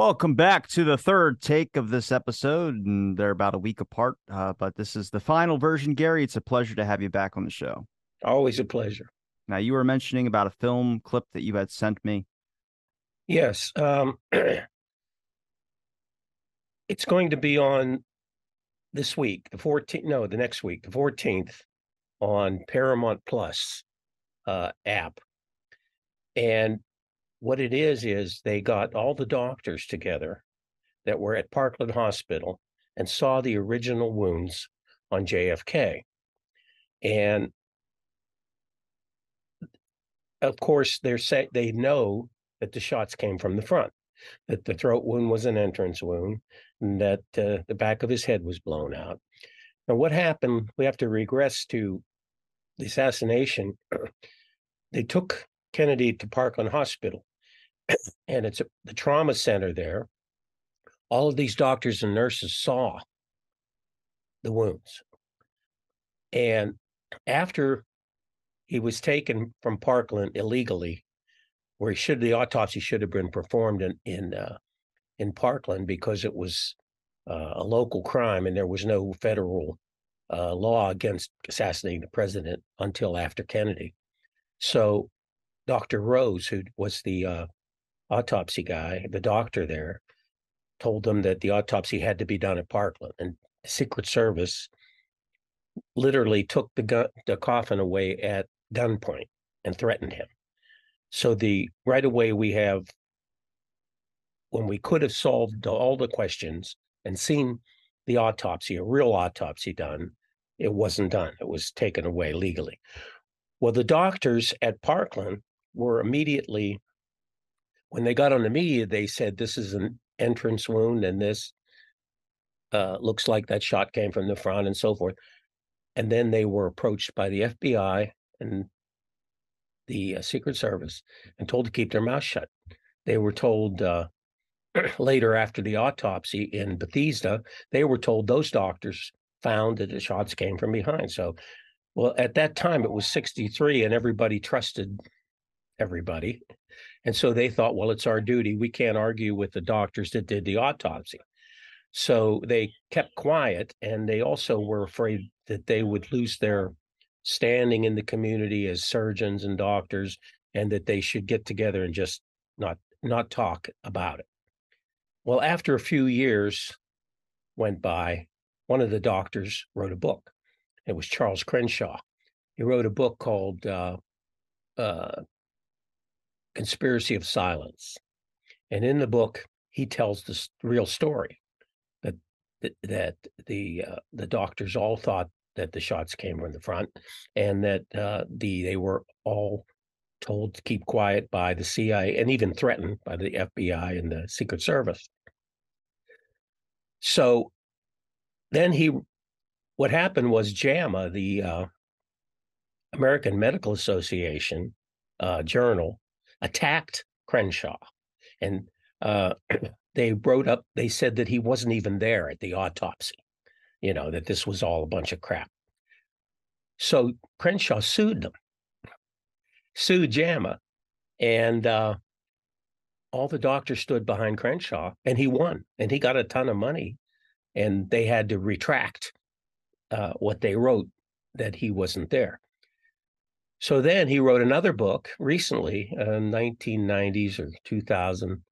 Welcome back to the third take of this episode, and they're about a week apart. Uh, but this is the final version, Gary. It's a pleasure to have you back on the show. Always a pleasure. Now, you were mentioning about a film clip that you had sent me. Yes, um, it's going to be on this week, the 14th. No, the next week, the 14th, on Paramount Plus uh, app, and what it is is they got all the doctors together that were at Parkland Hospital and saw the original wounds on JFK. And of course, they're say they know that the shots came from the front, that the throat wound was an entrance wound, and that uh, the back of his head was blown out. Now, what happened? We have to regress to the assassination. they took Kennedy to Parkland Hospital and it's a, the trauma center there. All of these doctors and nurses saw the wounds. And after he was taken from Parkland illegally, where he should the autopsy should have been performed in in uh, in Parkland because it was uh, a local crime and there was no federal uh, law against assassinating the president until after Kennedy. So Dr. Rose, who was the uh, autopsy guy, the doctor there, told them that the autopsy had to be done at Parkland, and Secret Service literally took the gun, the coffin away at gunpoint and threatened him. So the right away we have when we could have solved all the questions and seen the autopsy, a real autopsy done, it wasn't done. It was taken away legally. Well, the doctors at Parkland were immediately when they got on the media, they said this is an entrance wound and this uh, looks like that shot came from the front and so forth. And then they were approached by the FBI and the uh, Secret Service and told to keep their mouth shut. They were told uh, later after the autopsy in Bethesda, they were told those doctors found that the shots came from behind. So, well, at that time it was 63 and everybody trusted everybody. And so they thought, well, it's our duty. We can't argue with the doctors that did the autopsy. So they kept quiet and they also were afraid that they would lose their standing in the community as surgeons and doctors and that they should get together and just not not talk about it. Well, after a few years went by, one of the doctors wrote a book. It was Charles Crenshaw. He wrote a book called uh, uh, conspiracy of silence. And in the book, he tells the real story that that, the uh, the doctors all thought that the shots came from the front, and that uh, the they were all told to keep quiet by the CIA and even threatened by the FBI and the Secret Service. So then he, what happened was JAMA, the uh, American Medical Association uh, journal, attacked Crenshaw, and uh, they wrote up. They said that he wasn't even there at the autopsy. You know that this was all a bunch of crap. So Crenshaw sued them, sued JAMA, and uh, all the doctors stood behind Crenshaw, and he won, and he got a ton of money, and they had to retract uh, what they wrote that he wasn't there. So then he wrote another book recently, uh, 1990s or 2000,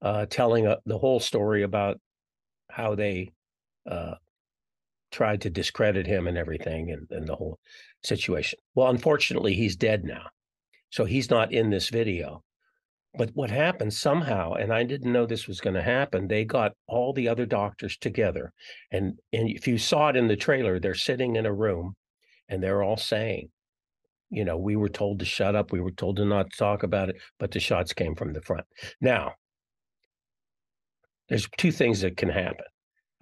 uh, telling uh, the whole story about how they uh, tried to discredit him and everything and, and the whole situation. Well, unfortunately, he's dead now. So he's not in this video. But what happened somehow, and I didn't know this was going to happen, they got all the other doctors together. And, and if you saw it in the trailer, they're sitting in a room and they're all saying, you know, we were told to shut up. We were told to not talk about it, but the shots came from the front. Now, there's two things that can happen.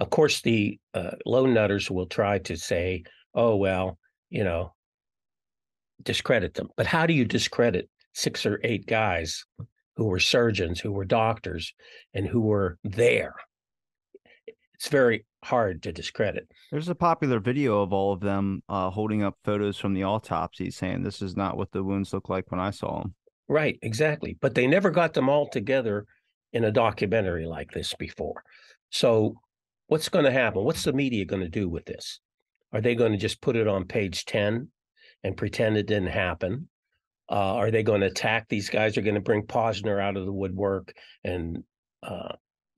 Of course, the uh, lone nutters will try to say, oh, well, you know, discredit them. But how do you discredit six or eight guys who were surgeons, who were doctors, and who were there? It's very hard to discredit. There's a popular video of all of them uh, holding up photos from the autopsy saying this is not what the wounds look like when I saw them. Right, exactly. But they never got them all together in a documentary like this before. So, what's going to happen? What's the media going to do with this? Are they going to just put it on page 10 and pretend it didn't happen? Uh, are they going to attack these guys? Are going to bring Posner out of the woodwork and uh,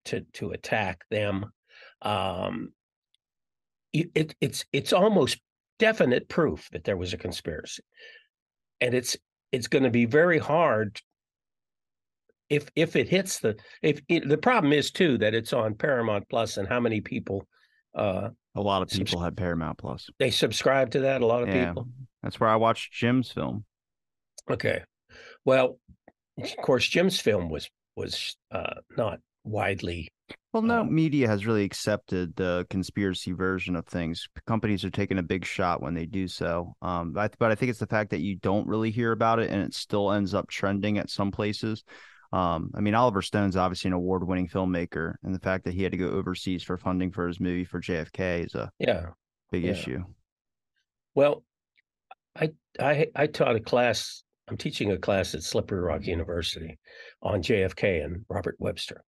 to to attack them? Um, it, it's it's almost definite proof that there was a conspiracy, and it's it's going to be very hard if if it hits the if it, the problem is too that it's on Paramount Plus and how many people uh a lot of people subs- had Paramount Plus. They subscribe to that a lot of yeah, people. That's where I watched Jim's film. Okay. Well, of course Jim's film was was uh not widely well, no um, media has really accepted the conspiracy version of things. Companies are taking a big shot when they do so. Um, but, but I think it's the fact that you don't really hear about it and it still ends up trending at some places. Um, I mean, Oliver Stone's obviously an award-winning filmmaker, and the fact that he had to go overseas for funding for his movie for JFK is a yeah big yeah. issue. Well, I I I taught a class. I'm teaching a class at Slippery Rock University on JFK and Robert Webster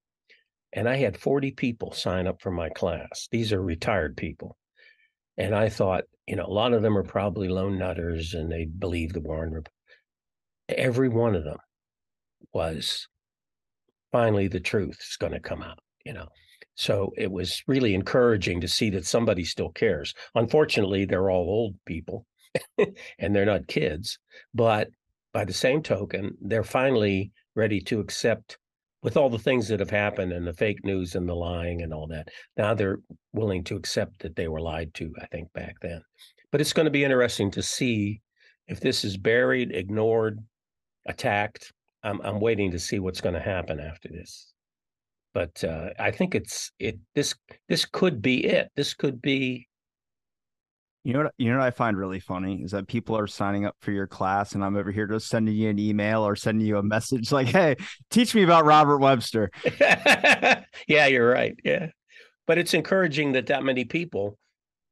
and I had 40 people sign up for my class. These are retired people. And I thought, you know, a lot of them are probably lone nutters and they believe the Warren. Report. Every one of them was finally the truth is going to come out, you know. So it was really encouraging to see that somebody still cares. Unfortunately, they're all old people and they're not kids. But by the same token, they're finally ready to accept with all the things that have happened and the fake news and the lying and all that, now they're willing to accept that they were lied to, I think, back then. But it's going to be interesting to see if this is buried, ignored, attacked. I'm, I'm waiting to see what's going to happen after this. But uh, I think it's it. This this could be it. This could be you know what you know what I find really funny is that people are signing up for your class and I'm over here just sending you an email or sending you a message like, "Hey, teach me about Robert Webster." yeah, you're right. Yeah. But it's encouraging that that many people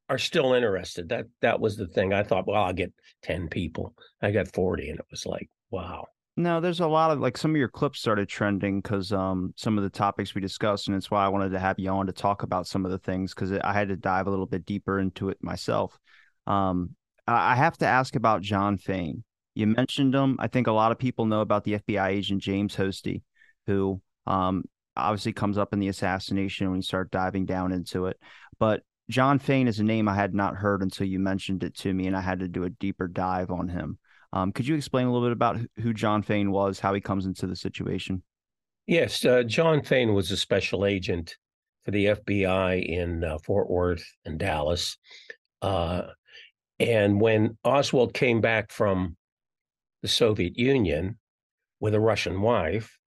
are still interested. That that was the thing. I thought, well, I'll get 10 people. I got 40 and it was like, wow. No, there's a lot of like some of your clips started trending because um some of the topics we discussed, and it's why I wanted to have you on to talk about some of the things because I had to dive a little bit deeper into it myself. Um, I have to ask about John Fain. You mentioned him. I think a lot of people know about the FBI agent James Hosty, who um obviously comes up in the assassination when you start diving down into it. But John Fain is a name I had not heard until you mentioned it to me, and I had to do a deeper dive on him. Um, could you explain a little bit about who John Fain was, how he comes into the situation? Yes, uh, John Fain was a special agent for the FBI in uh, Fort Worth and Dallas. Uh, and when Oswald came back from the Soviet Union with a Russian wife,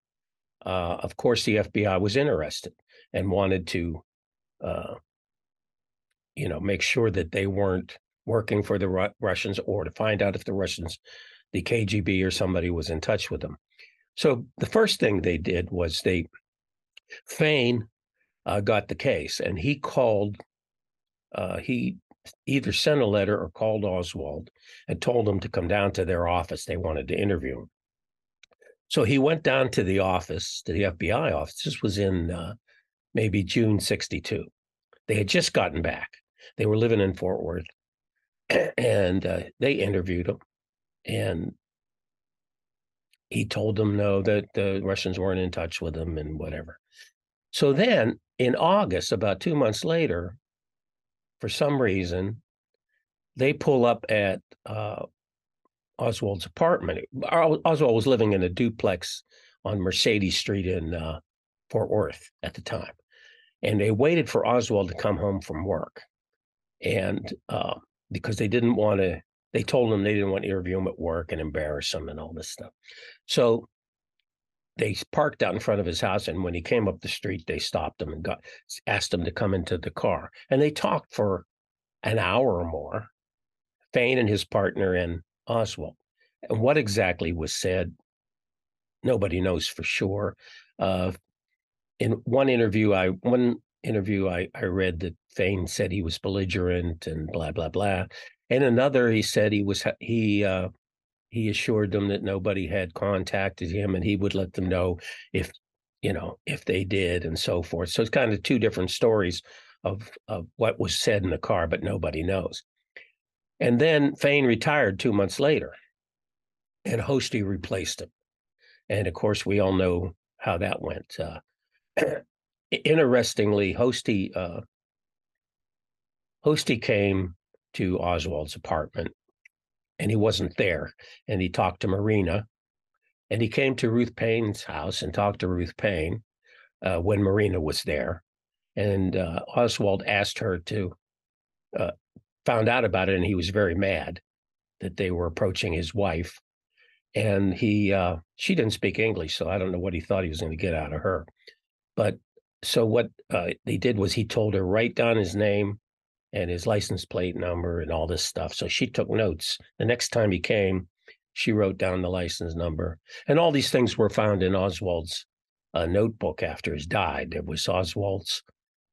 uh, of course, the FBI was interested and wanted to, uh, you know, make sure that they weren't working for the Ru- Russians or to find out if the Russians, the KGB or somebody was in touch with them. So the first thing they did was they, Fain uh, got the case and he called, uh, he either sent a letter or called Oswald and told him to come down to their office. They wanted to interview him. So he went down to the office, to the FBI office. This was in uh, maybe June 62. They had just gotten back. They were living in Fort Worth and uh, they interviewed him, and he told them no that the Russians weren't in touch with him and whatever. So then in August, about two months later, for some reason, they pull up at uh, Oswald's apartment. Oswald was living in a duplex on Mercedes Street in uh, Fort Worth at the time. And they waited for Oswald to come home from work. And uh, because they didn't want to. They told him they didn't want to interview him at work and embarrass him and all this stuff. So they parked out in front of his house, and when he came up the street, they stopped him and got asked him to come into the car, and they talked for an hour or more. Fain and his partner and Oswald, and what exactly was said, nobody knows for sure. Uh, in one interview, I one interview I, I read that Fain said he was belligerent and blah blah blah. And another, he said he was he uh, he assured them that nobody had contacted him and he would let them know if you know, if they did and so forth. So it's kind of two different stories of of what was said in the car, but nobody knows. And then Fain retired two months later, and Hosty replaced him. And of course, we all know how that went. Uh, interestingly, Hosty uh, Hosty came to Oswald's apartment, and he wasn't there. And he talked to Marina, and he came to Ruth Paine's house and talked to Ruth Paine uh, when Marina was there. And uh, Oswald asked her to, uh, found out about it, and he was very mad that they were approaching his wife. And he, uh, she didn't speak English, so I don't know what he thought he was going to get out of her. But so what uh, he did was he told her write down his name and his license plate number and all this stuff. So she took notes. The next time he came, she wrote down the license number, and all these things were found in Oswald's uh, notebook after his died. There was Oswald's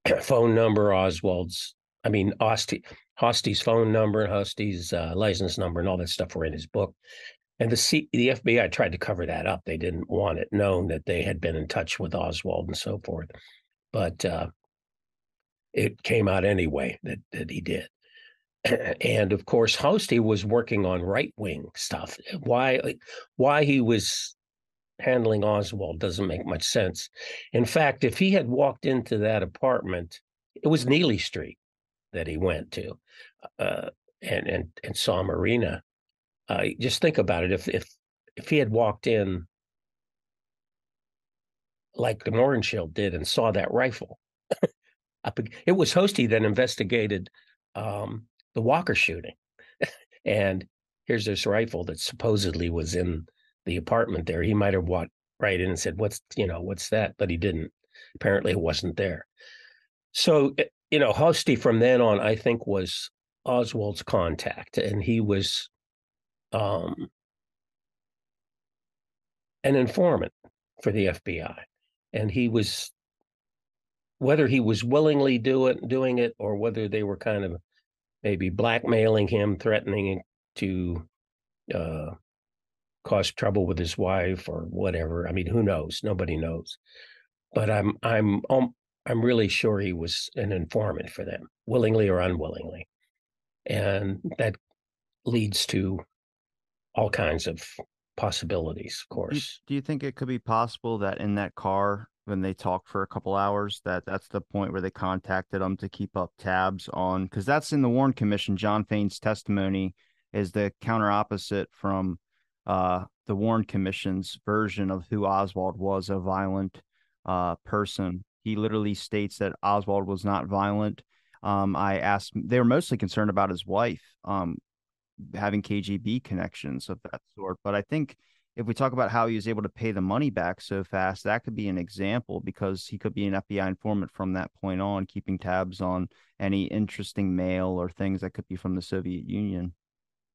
phone number, Oswald's, I mean, Hosty, Hosty's phone number, and Hosty's uh, license number, and all that stuff were in his book. And the C, the FBI tried to cover that up. They didn't want it known that they had been in touch with Oswald and so forth, but uh, it came out anyway that that he did. and of course, Hosty was working on right wing stuff. Why why he was handling Oswald doesn't make much sense. In fact, if he had walked into that apartment, it was Neely Street that he went to, uh, and and and saw Marina. Uh, just think about it. If if if he had walked in like de Mohrenschildt did and saw that rifle, it was Hosty that investigated um, the Walker shooting. and here's this rifle that supposedly was in the apartment there. He might have walked right in and said, What's, you know, what's that? But he didn't. Apparently it wasn't there. So, eh, you know, Hosty from then on, I think, was Oswald's contact. And he was um, an informant for the FBI. And he was whether he was willingly do it, doing it or whether they were kind of maybe blackmailing him, threatening to uh, cause trouble with his wife or whatever. I mean, who knows? Nobody knows. But I'm I'm um, I'm really sure he was an informant for them, willingly or unwillingly, and that leads to all kinds of possibilities. Of course. Do you, do you think it could be possible that in that car when they talked for a couple hours that that's the point where they contacted them to keep up tabs on because that's in the Warren Commission. John Fain's testimony is the counter opposite from uh, the Warren Commission's version of who Oswald was a violent uh, person. He literally states that Oswald was not violent. Um, I asked, they were mostly concerned about his wife um, having KGB connections of that sort. But I think if we talk about how he was able to pay the money back so fast, that could be an example because he could be an FBI informant from that point on, keeping tabs on any interesting mail or things that could be from the Soviet Union.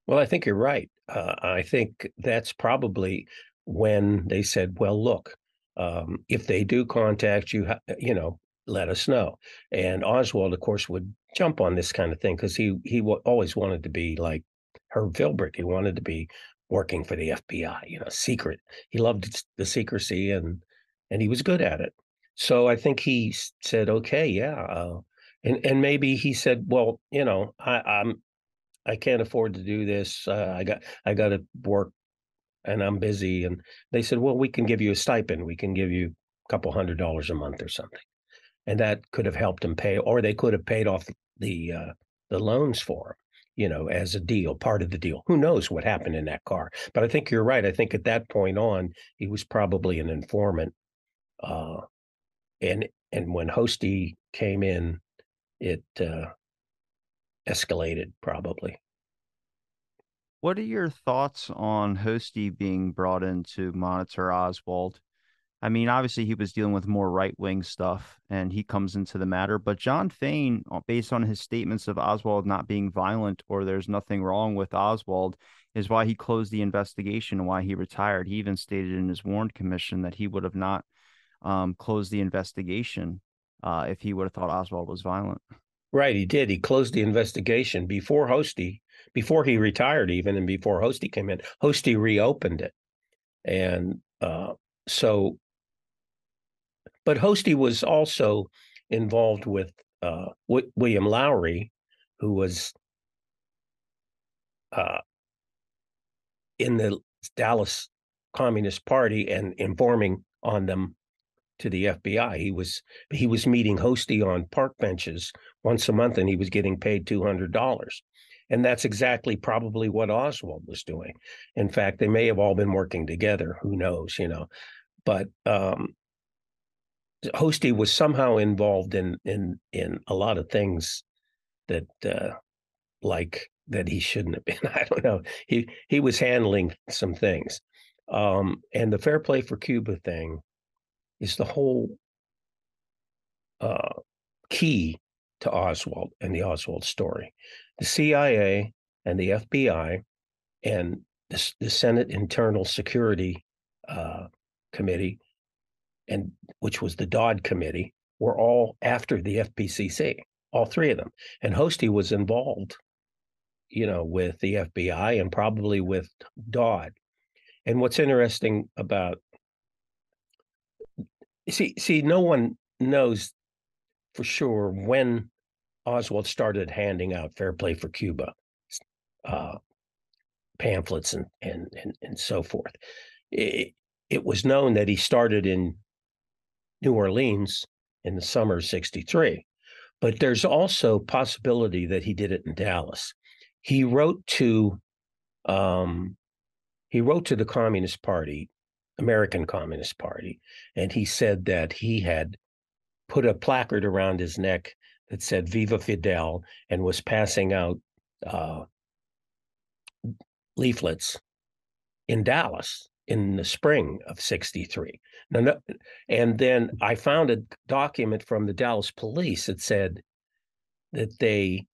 Well, I think you're right. Uh, I think that's probably when they said, "Well, look, um, if they do contact you, you know, let us know." And Oswald, of course, would jump on this kind of thing because he he w- always wanted to be like Herb Philbrick. He wanted to be working for the FBI, you know, secret. He loved the secrecy and and he was good at it. So I think he said, "Okay, yeah," uh, and and maybe he said, "Well, you know, I, I'm I can't afford to do this. Uh, I got I got to work, and I'm busy." And they said, "Well, we can give you a stipend. We can give you a couple hundred dollars a month or something," and that could have helped him pay, or they could have paid off the uh, the loans for him you know, as a deal, part of the deal. Who knows what happened in that car? But I think you're right. I think at that point on, he was probably an informant. Uh, and and when Hosty came in, it uh, escalated probably. What are your thoughts on Hosty being brought in to monitor Oswald? I mean, obviously he was dealing with more right wing stuff and he comes into the matter. But John Fain, uh, based on his statements of Oswald not being violent or there's nothing wrong with Oswald, is why he closed the investigation and why he retired. He even stated in his Warren Commission that he would have not um, closed the investigation uh, if he would have thought Oswald was violent. Right, he did. He closed the investigation before Hosty, before he retired, even, and before Hosty came in. Hosty reopened it, and uh, so but Hosty was also involved with uh, w- William Lowry, who was uh, in the Dallas Communist Party and informing on them to the FBI. He was he was meeting Hosty on park benches once a month, and he was getting paid two hundred dollars. And that's exactly probably what Oswald was doing. In fact, they may have all been working together. Who knows? You know, but um, Hosty was somehow involved in in in a lot of things that uh, like that he shouldn't have been. I don't know. He he was handling some things. Um, and the fair play for Cuba thing is the whole uh, key to Oswald and the Oswald story. The CIA and the FBI and the, the Senate Internal Security uh, Committee, and which was the Dodd Committee, were all after the FPCC, all three of them. And Hosty was involved, you know, with the FBI and probably with Dodd. And what's interesting about see see no one knows for sure when Oswald started handing out fair play for Cuba uh, pamphlets and, and and and so forth. It, it was known that he started in New Orleans in the summer of 63 but there's also possibility that he did it in Dallas. He wrote to um, he wrote to the Communist Party, American Communist Party, and he said that he had put a placard around his neck that said "Viva Fidel" and was passing out uh, leaflets in Dallas in the spring of 63. No, and then I found a document from the Dallas police that said that they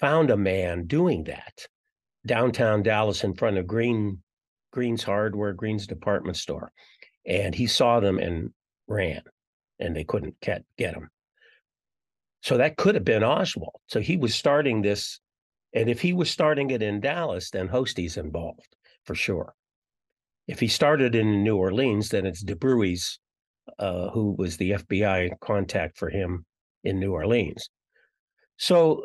found a man doing that downtown Dallas in front of Green Green's Hardware, Green's department store. And he saw them and ran, and they couldn't get, get him. So that could have been Oswald. So he was starting this. And if he was starting it in Dallas, then Hosty's involved for sure. If he started in New Orleans, then it's DeBrueys, uh, who was the FBI contact for him in New Orleans. So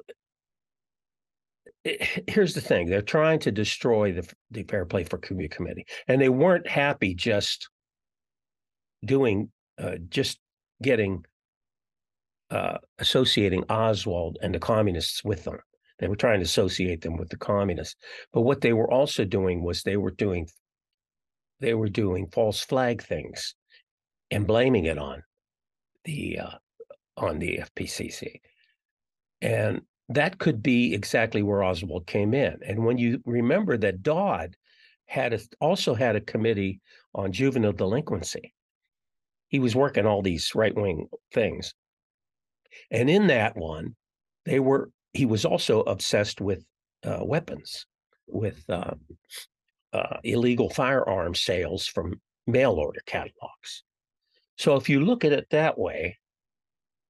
here's the thing they're trying to destroy the, the fair play for Cuba committee and they weren't happy just doing uh, just getting uh, associating oswald and the communists with them they were trying to associate them with the communists but what they were also doing was they were doing they were doing false flag things and blaming it on the uh, on the fpcc and that could be exactly where Oswald came in. And when you remember that Dodd had a, also had a committee on juvenile delinquency, he was working all these right wing things. And in that one, they were he was also obsessed with uh, weapons, with uh, uh, illegal firearm sales from mail order catalogs. So if you look at it that way,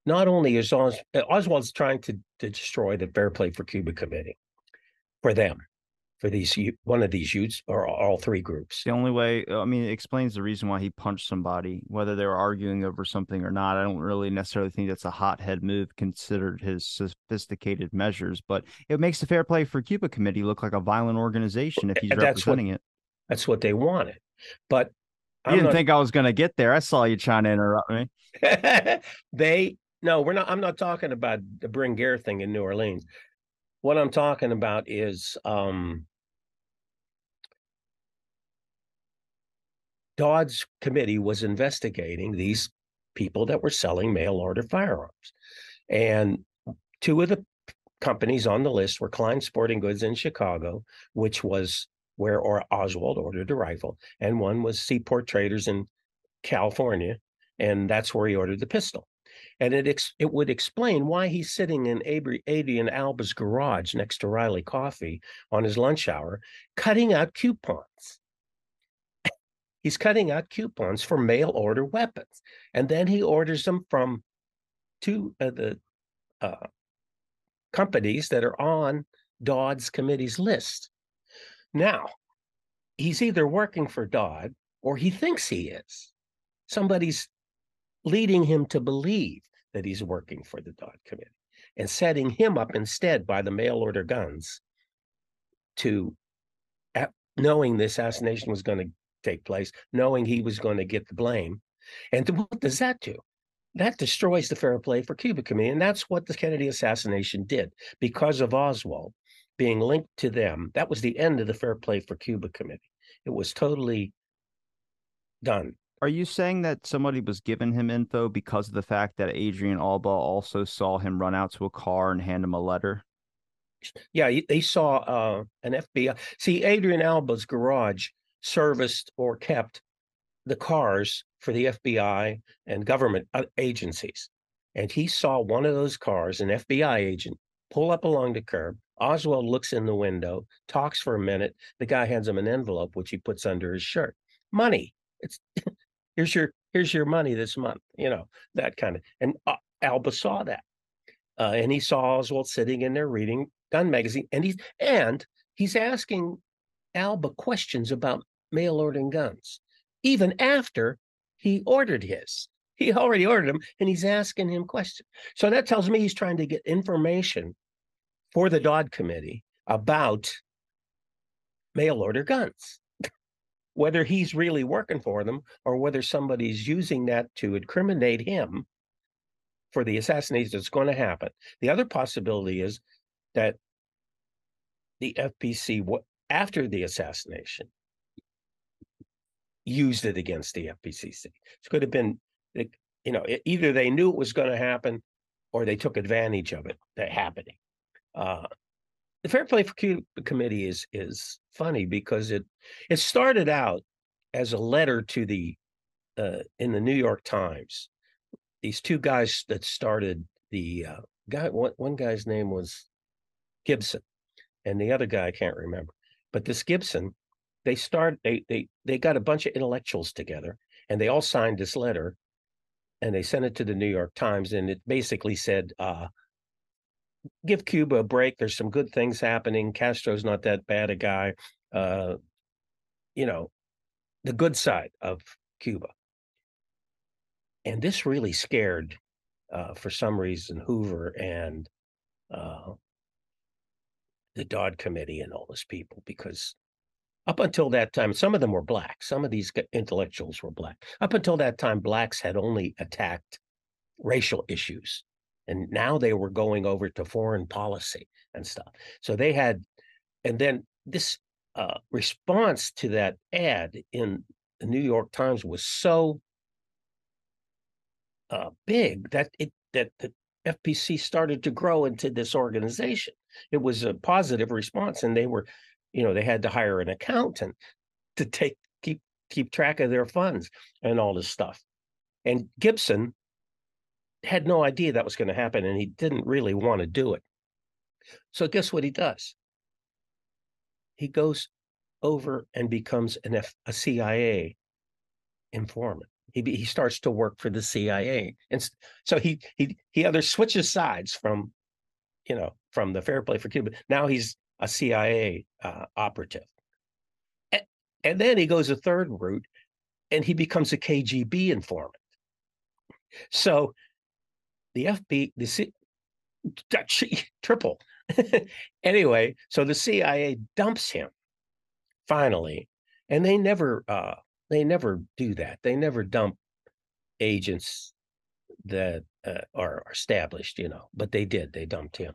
not only is Os- Oswald's trying to, to destroy the Fair Play for Cuba Committee for them, for these one of these youths or all three groups. The only way, uh, I mean, it explains the reason why he punched somebody, whether they were arguing over something or not. I don't really necessarily think that's a hothead move considered his sophisticated measures, but it makes the Fair Play for Cuba Committee look like a violent organization if he's that's representing what, it. That's what they wanted. But I didn't not, think I was going to get there. I saw you trying to interrupt me. they no, we're not. I'm not talking about the Bringuier thing in New Orleans. What I'm talking about is um, Dodd's committee was investigating these people that were selling mail order firearms. And two of the companies on the list were Klein Sporting Goods in Chicago, which was where Oswald ordered a rifle, and one was Seaport Traders in California, and that's where he ordered the pistol and it ex- it would explain why he's sitting in Adrian Alba's garage next to Reily Coffee on his lunch hour, cutting out coupons. he's cutting out coupons for mail order weapons, and then he orders them from two of the uh, companies that are on Dodd's committee's list. Now, he's either working for Dodd or he thinks he is. Somebody's leading him to believe that he's working for the Dodd Committee and setting him up instead by the mail order guns to knowing the assassination was going to take place, knowing he was going to get the blame. And what does that do? That destroys the fair play for Cuba Committee. And that's what the Kennedy assassination did because of Oswald being linked to them. That was the end of the fair play for Cuba Committee. It was totally done. Are you saying that somebody was giving him info because of the fact that Adrian Alba also saw him run out to a car and hand him a letter? Yeah, they saw uh, an FBI. See, Adrian Alba's garage serviced or kept the cars for the FBI and government uh, agencies. And he saw one of those cars, an FBI agent, pull up along the curb. Oswald looks in the window, talks for a minute. The guy hands him an envelope, which he puts under his shirt. Money. It's here's your here's your money this month you know that kind of and uh, alba saw that uh, and he saw oswald sitting in there reading gun magazine and he's and he's asking alba questions about mail ordering guns even after he ordered his. He already ordered them and he's asking him questions. So that tells me he's trying to get information for the dodd committee about mail order guns whether he's really working for them or whether somebody's using that to incriminate him for the assassination that's going to happen. The other possibility is that the FPC, after the assassination, used it against the FPCC. It could have been, you know, either they knew it was going to happen or they took advantage of it happening. Uh, the Fair Play for Cuba Committee is is funny because it it started out as a letter to the uh, in the New York Times. These two guys that started the uh, guy one, one guy's name was Gibson, and the other guy I can't remember. But this Gibson, they start they they they got a bunch of intellectuals together, and they all signed this letter, and they sent it to the New York Times, and it basically said. Uh, give Cuba a break. There's some good things happening. Castro's not that bad a guy. Uh, you know, the good side of Cuba. And this really scared, uh, for some reason, Hoover and uh, the Dodd Committee and all those people, because up until that time, some of them were black. Some of these intellectuals were black. Up until that time, blacks had only attacked racial issues and now they were going over to foreign policy and stuff. So they had, and then this uh, response to that ad in the New York Times was so uh, big that it that the FPC started to grow into this organization. It was a positive response, and they were, you know, they had to hire an accountant to take keep keep track of their funds and all this stuff. And Gibson had no idea that was going to happen and he didn't really want to do it. So guess what he does? He goes over and becomes an F, a CIA informant. He he starts to work for the CIA, and so he he he either switches sides from, you know, from the Fair Play for Cuba. Now he's a CIA uh, operative, and, and then he goes a third route, and he becomes a KGB informant. So the FB, the C, triple. anyway, so the CIA dumps him finally, and they never, uh, they never do that. They never dump agents that uh, are established, you know. But they did. They dumped him,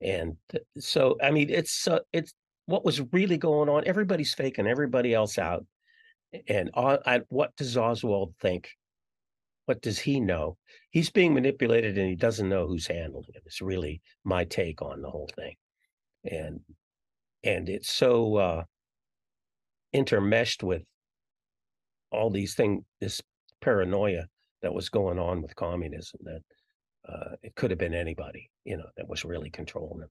and so I mean, it's uh, it's what was really going on. Everybody's faking everybody else out, and uh, I, what does Oswald think? What does he know? He's being manipulated and he doesn't know who's handling it. It's really my take on the whole thing. And and it's so uh intermeshed with all these things, this paranoia that was going on with communism that uh, it could have been anybody, you know, that was really controlling it.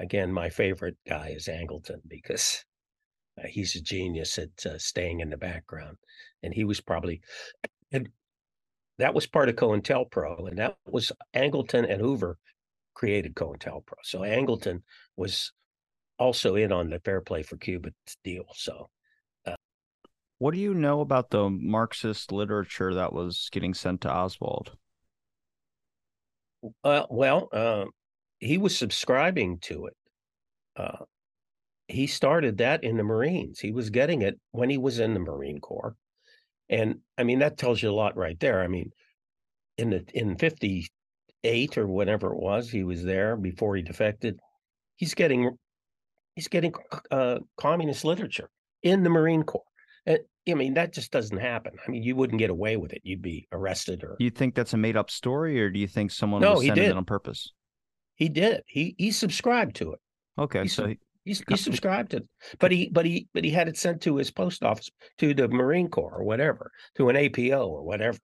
Again, my favorite guy is Angleton because uh, he's a genius at uh, staying in the background, and he was probably that was part of COINTELPRO, and that was Angleton and Hoover created COINTELPRO. So Angleton was also in on the Fair Play for Cuba deal. So, uh, What do you know about the Marxist literature that was getting sent to Oswald? Uh, well, uh, he was subscribing to it. Uh, he started that in the Marines. He was getting it when he was in the Marine Corps, and I mean that tells you a lot right there. I mean, in the in '58 or whatever it was, he was there before he defected. He's getting he's getting uh, communist literature in the Marine Corps. And, I mean, that just doesn't happen. I mean, you wouldn't get away with it. You'd be arrested or. You think that's a made up story, or do you think someone no, was sending it on purpose? He did. He he subscribed to it. Okay, he, so he, he, he subscribed to it, but he but he but he had it sent to his post office to the Marine Corps or whatever, to an APO or whatever.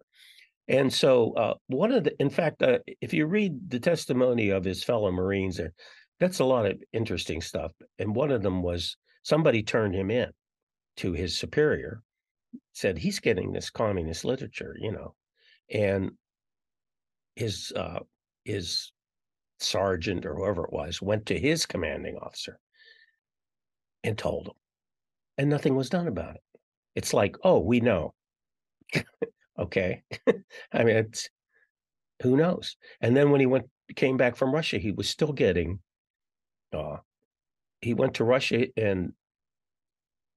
And so, uh, one of the, in fact, uh, if you read the testimony of his fellow Marines, there, that's a lot of interesting stuff. And one of them was somebody turned him in to his superior, said he's getting this communist literature, you know, and his uh, his sergeant or whoever it was went to his commanding officer and told him, and nothing was done about it. It's like, oh, we know. okay, I mean, it's who knows. And then when he went came back from Russia, he was still getting. Uh, he went to Russia and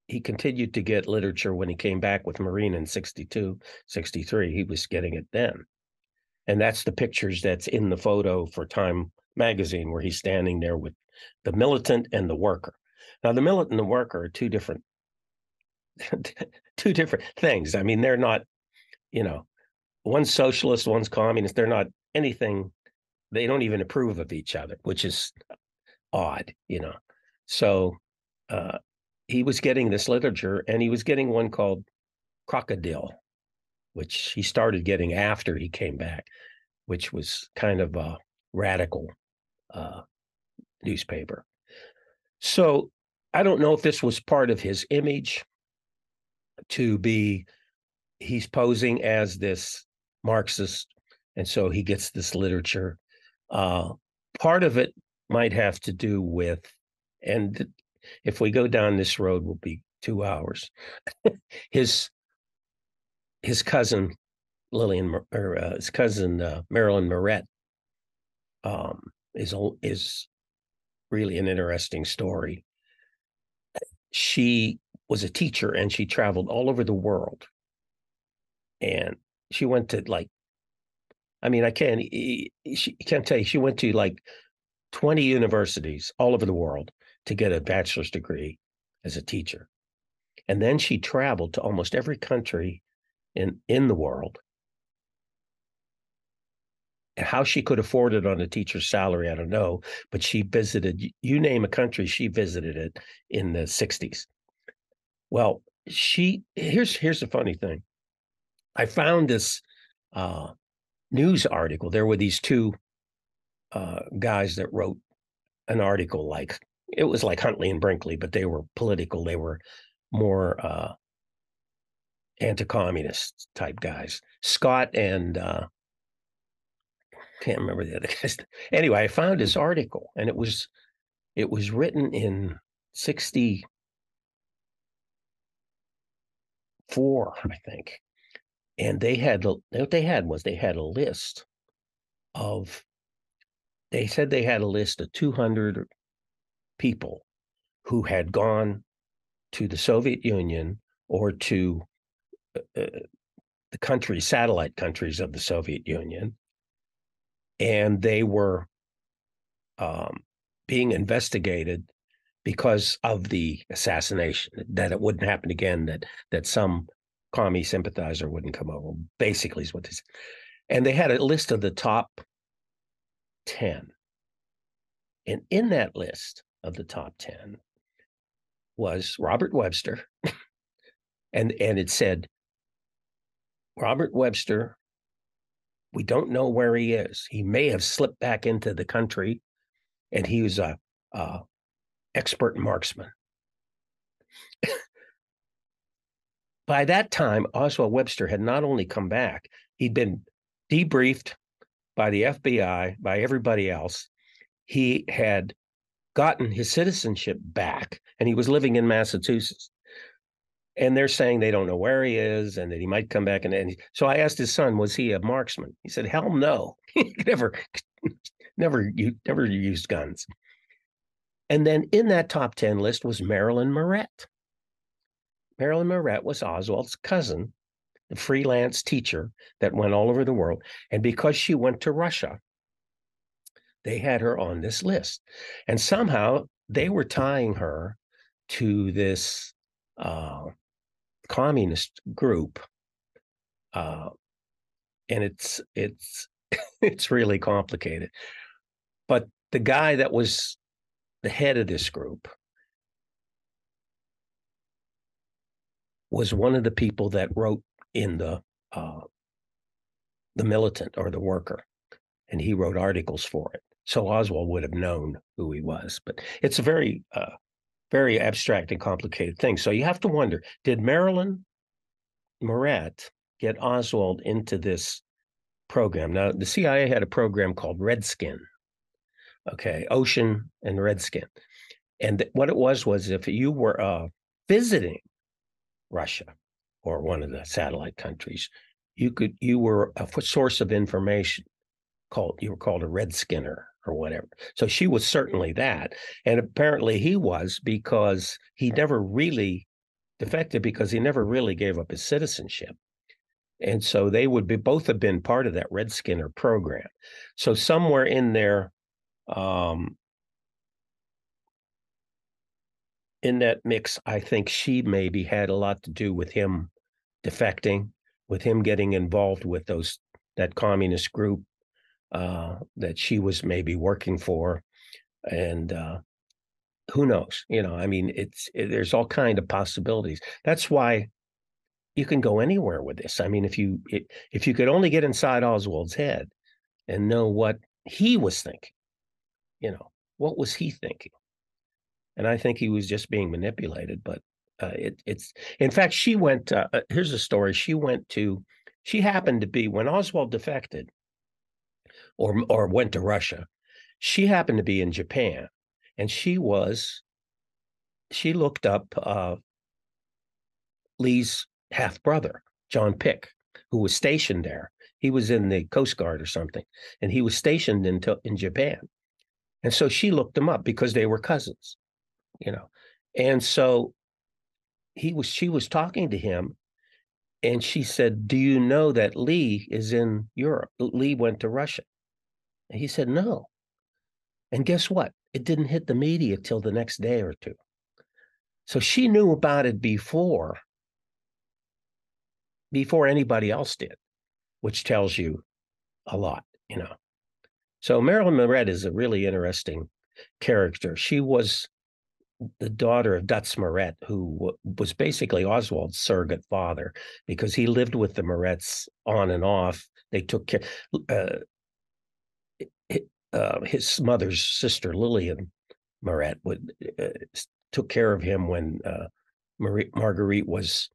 he continued to get literature when he came back with Marine in 62, 63. He was getting it then. And that's the pictures that's in the photo for Time magazine where he's standing there with the militant and the worker. Now the militant and the worker are two different two different things. I mean, they're not, you know, one's socialist, one's communist. They're not anything, they don't even approve of each other, which is odd, you know. So uh, he was getting this literature and he was getting one called Crocodile, which he started getting after he came back, which was kind of a radical uh, newspaper. So I don't know if this was part of his image to be, he's posing as this Marxist, and so he gets this literature. Uh, part of it might have to do with, and if we go down this road, will be two hours. his his cousin Lillian or uh, his cousin uh, Marilyn Murret um, is is really an interesting story. She was a teacher and she traveled all over the world, and she went to like, I mean, I can't she can't tell you she went to like twenty universities all over the world to get a bachelor's degree as a teacher. And then she traveled to almost every country in, in the world. How she could afford it on a teacher's salary, I don't know. But she visited, you name a country, she visited it in the 60s. Well, she here's here's the funny thing. I found this uh, news article. There were these two uh, guys that wrote an article like it was like Huntley and Brinkley, but they were political. They were more uh, anti-communist type guys. Scott and uh, can't remember the other guys. Anyway, I found his article, and it was it was written in sixty four, I think. And they had what they had was they had a list of. They said they had a list of two hundred people who had gone to the Soviet Union or to uh, uh, the countries, satellite countries of the Soviet Union, and they were um, being investigated because of the assassination. That it wouldn't happen again. That that some commie sympathizer wouldn't come over. Basically, is what they said. And they had a list of the top ten, and in that list of the top 10 was Robert Webster. and and it said Robert Webster we don't know where he is. He may have slipped back into the country and he was a, a expert marksman. By that time, Oswald Webster had not only come back, he'd been debriefed by the FBI, by everybody else. He had gotten his citizenship back and he was living in Massachusetts. And they're saying they don't know where he is and that he might come back and, and so i asked his son was he a marksman? He said hell no. He never never you never used guns. And then in that top 10 list was marilyn murret. Marilyn murret was oswald's cousin the freelance teacher that went all over the world and because she went to russia they had her on this list. And somehow they were tying her to this uh, communist group, uh, and it's it's it's really complicated. But the guy that was the head of this group was one of the people that wrote in the uh, the militant or the worker, and he wrote articles for it. So Oswald would have known who he was. But it's a very uh, very abstract and complicated thing. So you have to wonder did Marilyn Murret get Oswald into this program? Now, the CIA had a program called Redskin, okay, Ocean and Redskin. And what it was was if you were uh, visiting Russia or one of the satellite countries, you could you were a source of information called you were called a red skinner or whatever. So she was certainly that. And apparently he was because he never really defected because he never really gave up his citizenship. And so they would be both have been part of that Red Skinner program. So somewhere in there, um, in that mix, I think she maybe had a lot to do with him defecting, with him getting involved with those that communist group uh, that she was maybe working for, and uh, who knows? You know, I mean, it's it, there's all kind of possibilities. That's why you can go anywhere with this. I mean, if you it, if you could only get inside Oswald's head and know what he was thinking, you know, what was he thinking? And I think he was just being manipulated. But uh, it, it's in fact, she went. Uh, uh here's a story. She went to. She happened to be when Oswald defected or or went to Russia. She happened to be in Japan, and she was she looked up uh, Lee's half brother, John Pic, who was stationed there. He was in the Coast Guard or something, and he was stationed in in Japan. And so she looked him up because they were cousins, you know. And so he was she was talking to him and she said, "Do you know that Lee is in Europe? Lee went to Russia." And he said, No. And guess what? It didn't hit the media till the next day or two. So she knew about it before, before anybody else did, which tells you a lot, you know. So Marilyn Murret is a really interesting character. She was the daughter of Dutz Murret, who was basically Oswald's surrogate father because he lived with the Murrets on and off. They took care. Uh, uh, his mother's sister Lillian Murret would uh, took care of him when uh, Marie, Marguerite was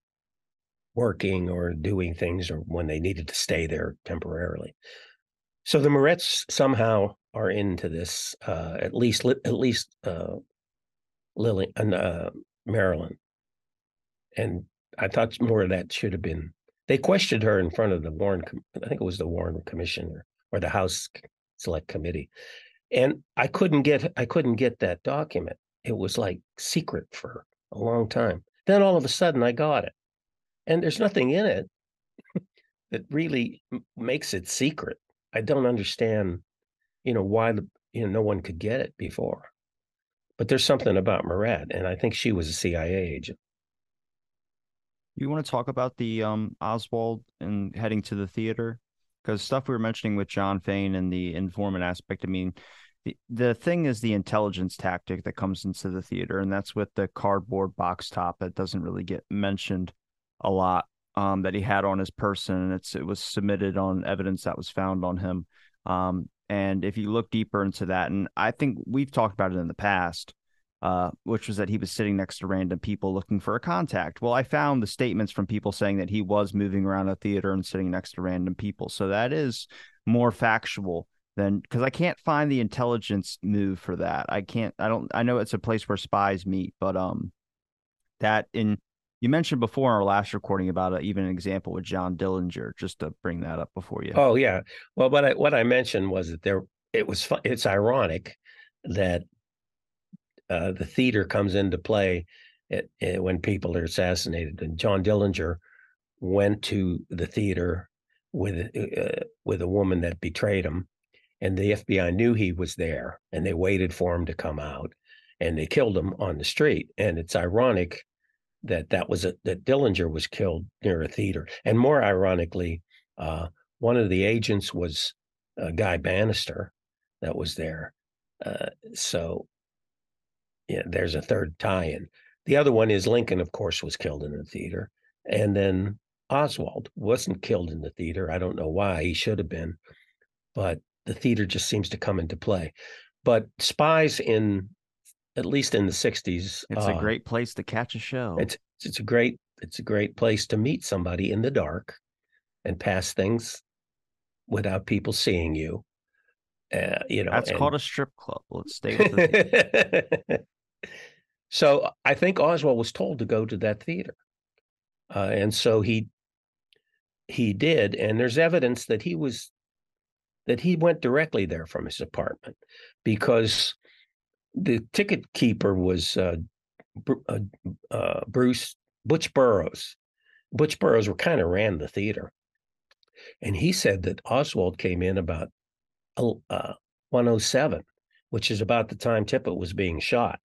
working or doing things, or when they needed to stay there temporarily. So the Murrets somehow are into this, uh, at least at least uh, Lily and uh, Marilyn, and I thought more of that should have been. They questioned her in front of the Warren. I think it was the Warren Commission or, or the House select committee and i couldn't get i couldn't get that document it was like secret for a long time then all of a sudden i got it and there's nothing in it that really makes it secret i don't understand you know why the you know no one could get it before but there's something about Murret, and I think she was a CIA agent. You want to talk about the um, Oswald and heading to the theater? Because stuff we were mentioning with John Fain and the informant aspect. I mean, the, the thing is the intelligence tactic that comes into the theater, and that's with the cardboard box top that doesn't really get mentioned a lot. Um, that he had on his person, and it's it was submitted on evidence that was found on him. Um, and if you look deeper into that, and I think we've talked about it in the past, uh, which was that he was sitting next to random people looking for a contact. Well, I found the statements from people saying that he was moving around a theater and sitting next to random people. So that is more factual than because I can't find the intelligence move for that. I can't. I don't. I know it's a place where spies meet, but um, that in You mentioned before our last recording about a, even an example with John Dillinger, just to bring that up before you. Oh yeah. Well, what I what I mentioned was that there it was it's ironic that uh, the theater comes into play when people are assassinated, and John Dillinger went to the theater with uh, with a woman that betrayed him, and the FBI knew he was there, and they waited for him to come out, and they killed him on the street. And it's ironic that that was a, that Dillinger was killed near a theater, and more ironically, uh, one of the agents was uh, Guy Banister that was there. Uh, so, yeah, there's a third tie-in. The other one is Lincoln, of course, was killed in the theater, and then Oswald wasn't killed in the theater. I don't know why he should have been, but the theater just seems to come into play. But spies in at least in the 60s it's uh, a great place to catch a show it's it's a great it's a great place to meet somebody in the dark and pass things without people seeing you uh, you know that's and... called a strip club let's stay with it so i think oswald was told to go to that theater uh, and so he he did and there's evidence that he was that he went directly there from his apartment because the ticket keeper was uh, uh, uh, Bruce Butch Burroughs. Butch Burroughs were kind of ran the theater, and he said that Oswald came in about uh, 107, which is about the time Tippit was being shot,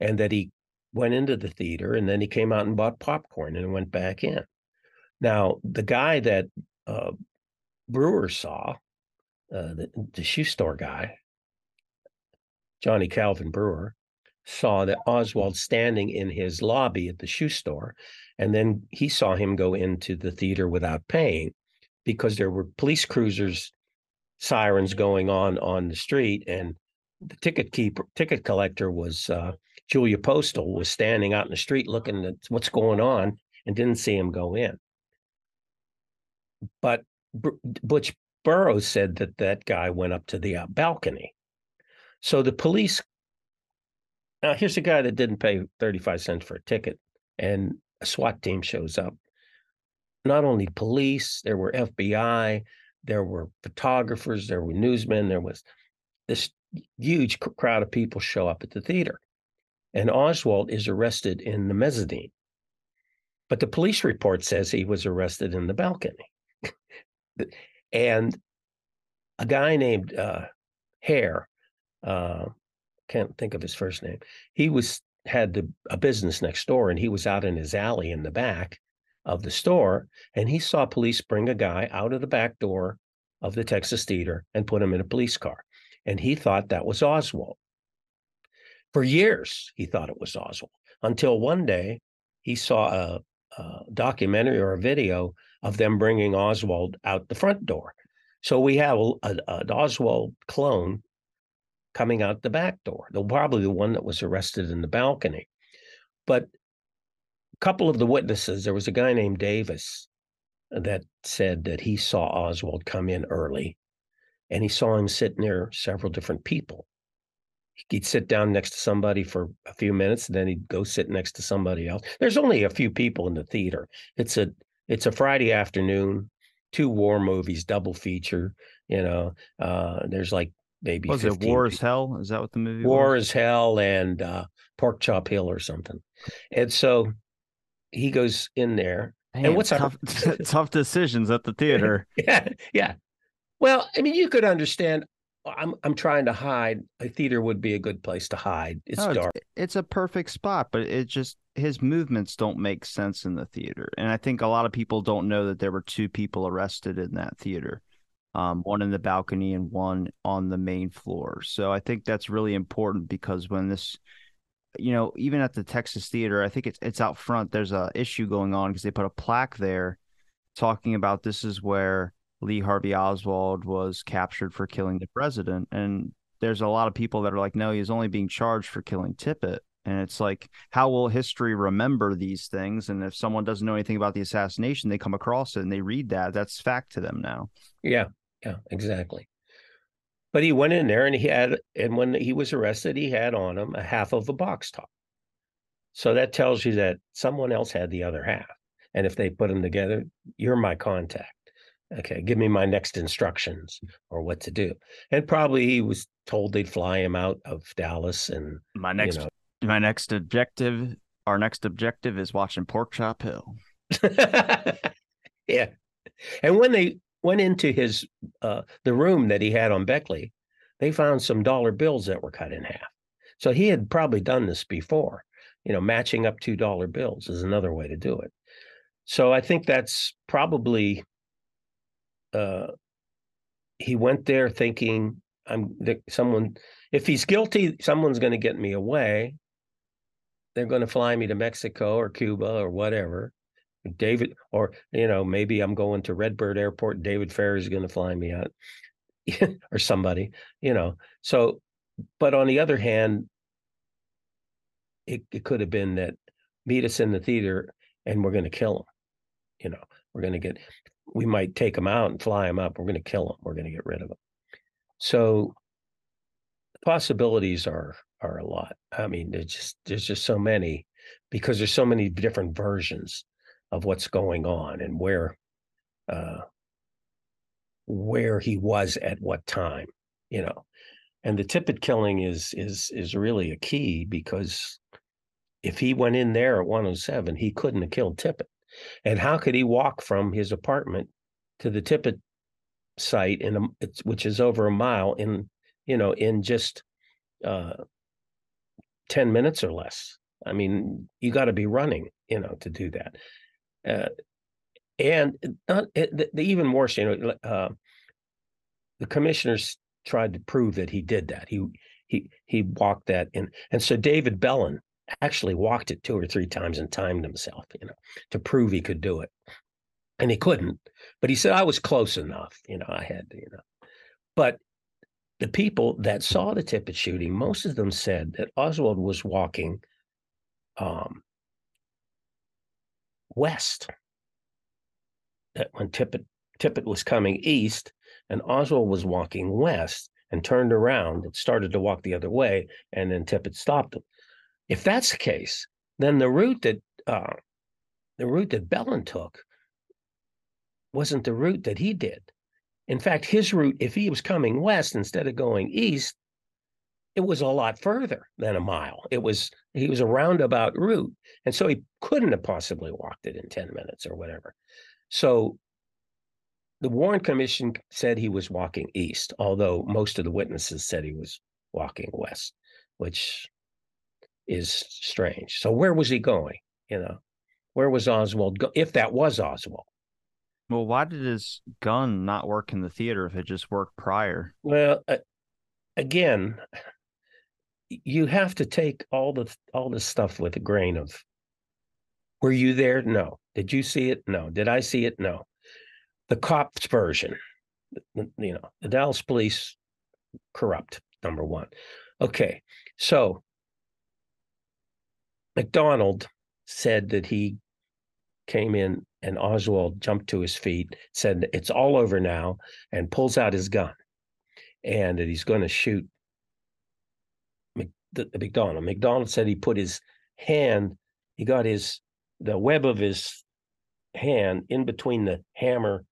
and that he went into the theater and then he came out and bought popcorn and went back in. Now, the guy that uh, Brewer saw, uh, the, the shoe store guy, Johnny Calvin Brewer, saw that Oswald standing in his lobby at the shoe store. And then he saw him go into the theater without paying because there were police cruisers, sirens going on on the street. And the ticket keeper, ticket collector was uh, Julia Postal, was standing out in the street looking at what's going on and didn't see him go in. But Butch Burroughs said that that guy went up to the uh, balcony so the police now here's a guy that didn't pay 35 cents for a ticket and a SWAT team shows up. Not only police, there were FBI, there were photographers, there were newsmen, there was this huge crowd of people show up at the theater. And Oswald is arrested in the mezzanine. But the police report says he was arrested in the balcony. and a guy named uh, Haire uh, can't think of his first name. He was had the, a business next door, and he was out in his alley in the back of the store, and he saw police bring a guy out of the back door of the Texas Theater and put him in a police car, and he thought that was Oswald. For years, he thought it was Oswald until one day he saw a, a documentary or a video of them bringing Oswald out the front door. So we have a, an Oswald clone coming out the back door. Though probably the one that was arrested in the balcony. But a couple of the witnesses, there was a guy named Davis that said that he saw Oswald come in early and he saw him sit near several different people. He'd sit down next to somebody for a few minutes, and then he'd go sit next to somebody else. There's only a few people in the theater. It's a it's a Friday afternoon, two war movies, double feature. You know, uh, there's like maybe was it War is Hell? Is that what the movie War was? is Hell and uh, Pork Chop Hill or something. And so he goes in there. Damn, and what's tough, our... tough decisions at the theater? yeah, yeah. Well, I mean, you could understand. I'm I'm trying to hide. A theater would be a good place to hide. It's no, dark. It's, it's a perfect spot, but it just his movements don't make sense in the theater. And I think a lot of people don't know that there were two people arrested in that theater um, one in the balcony and one on the main floor. So I think that's really important because when this, you know, even at the Texas Theater, I think it's it's out front. There's a issue going on because they put a plaque there talking about this is where Lee Harvey Oswald was captured for killing the president, and there's a lot of people that are like, no, he's only being charged for killing Tippit. And it's like, how will history remember these things? And if someone doesn't know anything about the assassination, they come across it and they read that, that's fact to them now. Yeah. Yeah, exactly. But he went in there and he had, and when he was arrested, he had on him a half of a box top. So that tells you that someone else had the other half. And if they put them together, you're my contact. Okay, give me my next instructions or what to do. And probably he was told they'd fly him out of Dallas and my next you know, my next objective our next objective is watching Pork Chop Hill. yeah. And when they went into his uh the room that he had on Beckley, they found some dollar bills that were cut in half. So he had probably done this before. You know, matching up two dollar bills is another way to do it. So I think that's probably uh, he went there thinking I'm that someone. If he's guilty, someone's going to get me away. They're going to fly me to Mexico or Cuba or whatever. David, or you know, maybe I'm going to Redbird Airport. David Ferrie is going to fly me out, or somebody, you know. So, but on the other hand, it, it could have been that meet us in the theater and we're going to kill him. You know, we're going to get we might take them out and fly them up. We're going to kill them. We're going to get rid of them. So possibilities are are a lot. I mean, there's just there's just so many because there's so many different versions of what's going on and where uh where he was at what time, you know. And the Tippit killing is is is really a key because if he went in there at 107, he couldn't have killed Tippit. And how could he walk from his apartment to the Tippit site in a, which is over a mile in you know in just uh, 10 minutes or less? I mean you got to be running you know to do that. Uh, and not, the, the, even worse you know uh, the commissioners tried to prove that he did that. He he he walked that in. And so david belin actually walked it two or three times and timed himself, you know, to prove he could do it. And he couldn't, but he said, I was close enough, you know, I had, you know. But the people that saw the Tippit shooting, most of them said that Oswald was walking um, west. That when Tippit Tippit was coming east and Oswald was walking west and turned around and started to walk the other way, and then Tippit stopped him. If that's the case, then the route that uh, the route that Belin took wasn't the route that he did. In fact, his route, if he was coming west instead of going east, it was a lot further than a mile. It was he was a roundabout route, and so he couldn't have possibly walked it in ten minutes or whatever. So the Warren Commission said he was walking east, although most of the witnesses said he was walking west, which is strange. So where was he going? You know, where was Oswald go- if that was Oswald? Well, why did his gun not work in the theater if it just worked prior? Well, uh, again, you have to take all the all this stuff with a grain of. Were you there? No. Did you see it? No. Did I see it? No. The cops version, you know, the Dallas police corrupt. Number one. Okay, so McDonald said that he came in and Oswald jumped to his feet, said it's all over now, and pulls out his gun, and that he's going to shoot McDonald. McDonald said he put his hand, he got his the web of his hand in between the hammer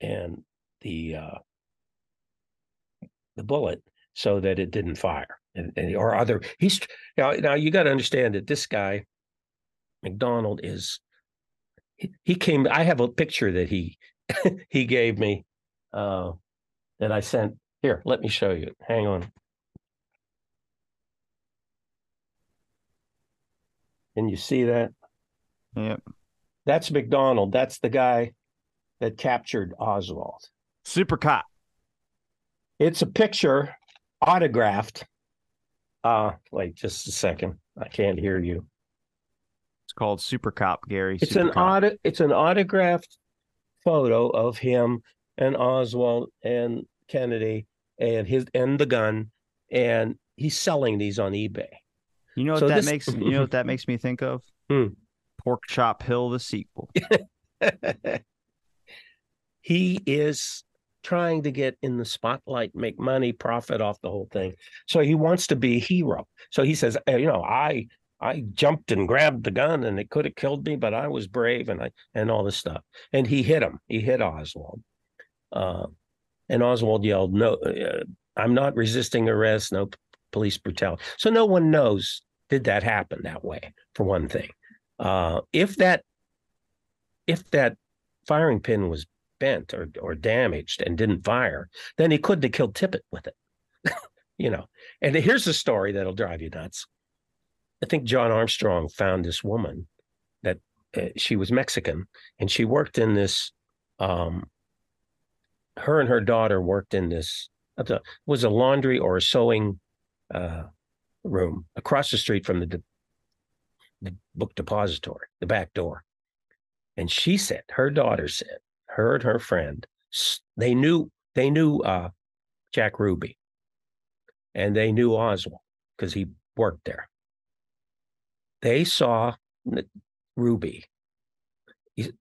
and the uh, the bullet so that it didn't fire and, and or other he's now now you got to understand that this guy mcdonald is he, he came i have a picture that he he gave me uh that i sent here let me show you hang on. Can you see that? Yep. That's mcdonald that's the guy that captured oswald. Super cop. It's a picture autographed uh, wait just a second. I can't hear you. It's called Super Cop, Gary. It's Super an auto, it's an autographed photo of him and Oswald and Kennedy and his and the gun, and he's selling these on eBay. You know what so that this... makes you know what that makes me think of? Hmm. Pork Chop Hill, the sequel. he is trying to get in the spotlight, make money, profit off the whole thing. So he wants to be a hero. So he says, you know, I I jumped and grabbed the gun and it could have killed me, but I was brave and I and all this stuff. And he hit him. He hit Oswald. Uh, and Oswald yelled, "No, uh, I'm not resisting arrest. No p- police brutality." So no one knows did that happen that way. For one thing, uh, if that if that firing pin was bent or or damaged and didn't fire, then he couldn't have killed Tippit with it. you know. And here's a story that'll drive you nuts. I think John Armstrong found this woman that uh, she was Mexican and she worked in this. Um, her and her daughter worked in this. Was a laundry or a sewing uh, room across the street from the, de- the book depository, the back door. And she said, her daughter said, her and her friend, they knew they knew uh, Jack Ruby, and they knew Oswald because he worked there they saw Ruby.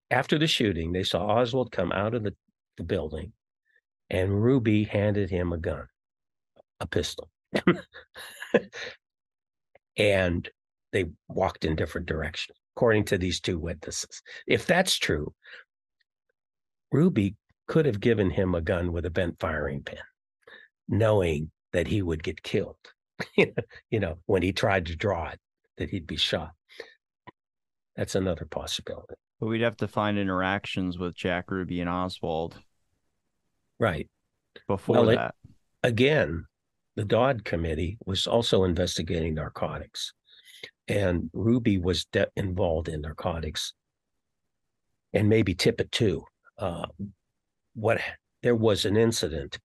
After the shooting, they saw Oswald come out of the, the building and Ruby handed him a gun, a pistol. and they walked in different directions, according to these two witnesses. If that's true, Ruby could have given him a gun with a bent firing pin, knowing that he would get killed, you know, when he tried to draw it that he'd be shot. That's another possibility. But we'd have to find interactions with Jack Ruby and Oswald. Right. Before well, that. It, again, the Dodd committee was also investigating narcotics. And Ruby was de- involved in narcotics. And maybe Tippit too. Uh, what there was an incident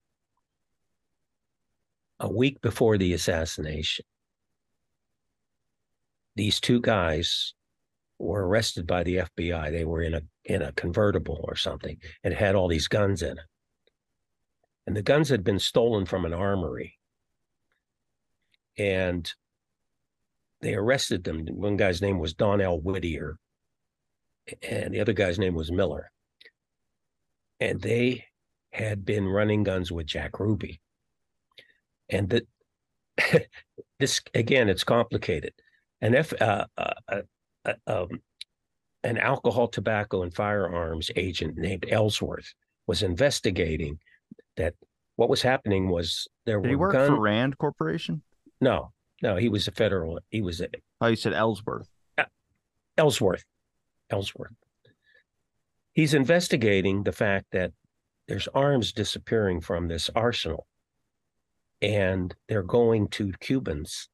a week before the assassination these two guys were arrested by the FBI. They were in a in a convertible or something and had all these guns in it. And the guns had been stolen from an armory. And they arrested them. One guy's name was Donnell Whitter, and the other guy's name was Miller. And they had been running guns with Jack Ruby. And that this again, it's complicated And if uh, uh, uh, uh, um, an alcohol, tobacco, and firearms agent named Ellsworth was investigating that. What was happening was there Did were. he work gun... for Rand Corporation? No, no, he was a federal. He was a. Oh, you said Ellsworth. Ellsworth, Ellsworth. He's investigating the fact that there's arms disappearing from this arsenal, and they're going to Cubans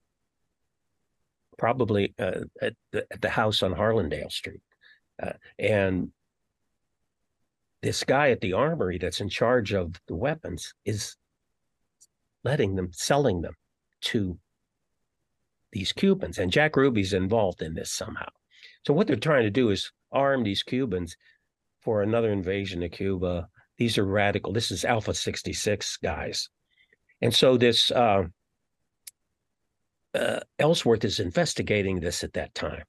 probably uh, at, the, at the house on Harlandale Street. Uh, and this guy at the armory that's in charge of the weapons is letting them, selling them to these Cubans. And Jack Ruby's involved in this somehow. So what they're trying to do is arm these Cubans for another invasion of Cuba. These are radical. This is Alpha 66 guys. And so this uh, uh, Ellsworth is investigating this at that time,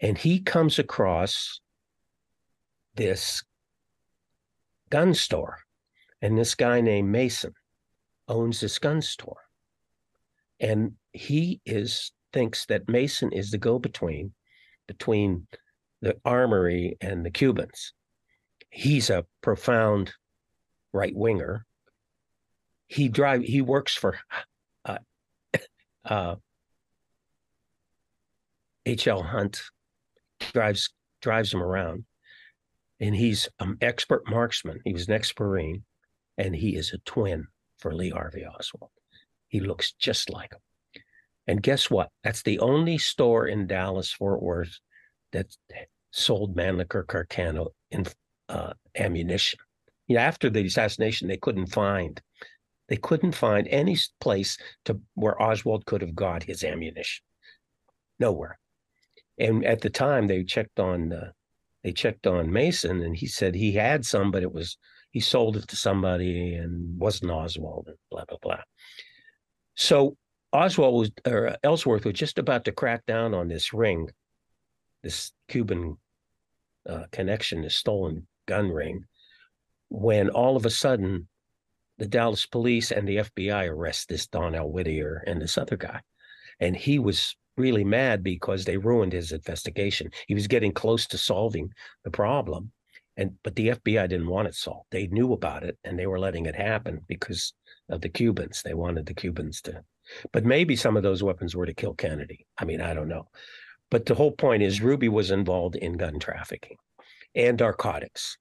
and he comes across this gun store, and this guy named Mason owns this gun store, and he is thinks that Mason is the go-between between the armory and the Cubans. He's a profound right winger. He drive he works for uh, uh, H.L. Hunt drives drives him around, and he's an expert marksman. He was an ex-marine, and he is a twin for Lee Harvey Oswald. He looks just like him. And guess what? That's the only store in Dallas Fort Worth that sold Mannlicher Carcano in uh, ammunition. Yeah, after the assassination, they couldn't find they couldn't find any place to where Oswald could have got his ammunition. Nowhere. And at the time, they checked on uh, they checked on Mason, and he said he had some, but it was he sold it to somebody and wasn't Oswald, and blah blah blah. So Oswald was or Ellsworth was just about to crack down on this ring, this Cuban uh, connection, this stolen gun ring, when all of a sudden the Dallas police and the FBI arrest this Donnell Whitter and this other guy. and he was really mad because they ruined his investigation. He was getting close to solving the problem. And but the FBI didn't want it solved. They knew about it and they were letting it happen because of the Cubans. They wanted the Cubans to but maybe some of those weapons were to kill Kennedy. I mean, I don't know. But the whole point is Ruby was involved in gun trafficking and narcotics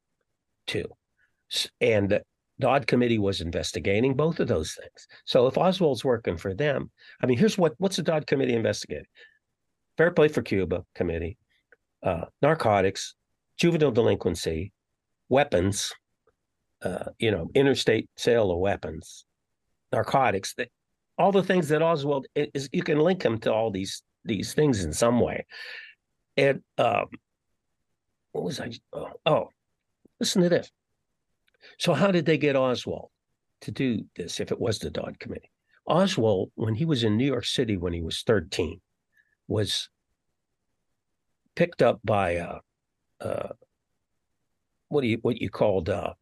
too. And the Dodd Committee was investigating both of those things. So if Oswald's working for them, I mean, here's what what's the Dodd Committee investigating? Fair Play for Cuba Committee, uh, narcotics, juvenile delinquency, weapons, uh, you know, interstate sale of weapons, narcotics, all the things that Oswald is. You can link him to all these these things in some way. And um, what was I? Oh, oh, listen to this. So, how did they get Oswald to do this if it was the Dodd Committee? Oswald, when he was in New York City when he was 13, was picked up by uh, uh, what do you what you called uh,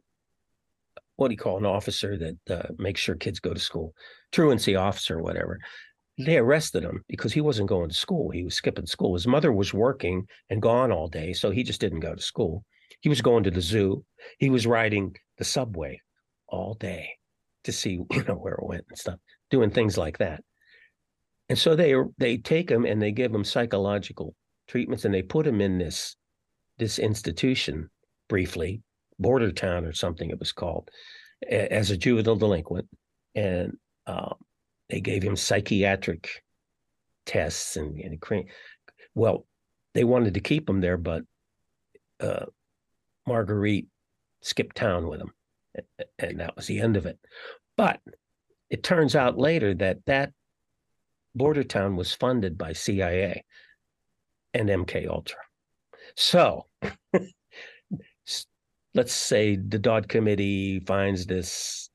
what do you call an officer that uh, makes sure kids go to school, truancy officer, whatever they arrested him because he wasn't going to school. He was skipping school. His mother was working and gone all day, so he just didn't go to school. He was going to the zoo. He was riding the subway all day to see, you know, where it went and stuff, doing things like that. And so they they take him and they give him psychological treatments and they put him in this this institution briefly, Border Town or something it was called, as a juvenile delinquent. And um, they gave him psychiatric tests and, and well, they wanted to keep him there, but uh, Marguerite skipped town with him, and that was the end of it. But it turns out later that that border town was funded by CIA and MK Ultra. So let's say the Dodd Committee finds this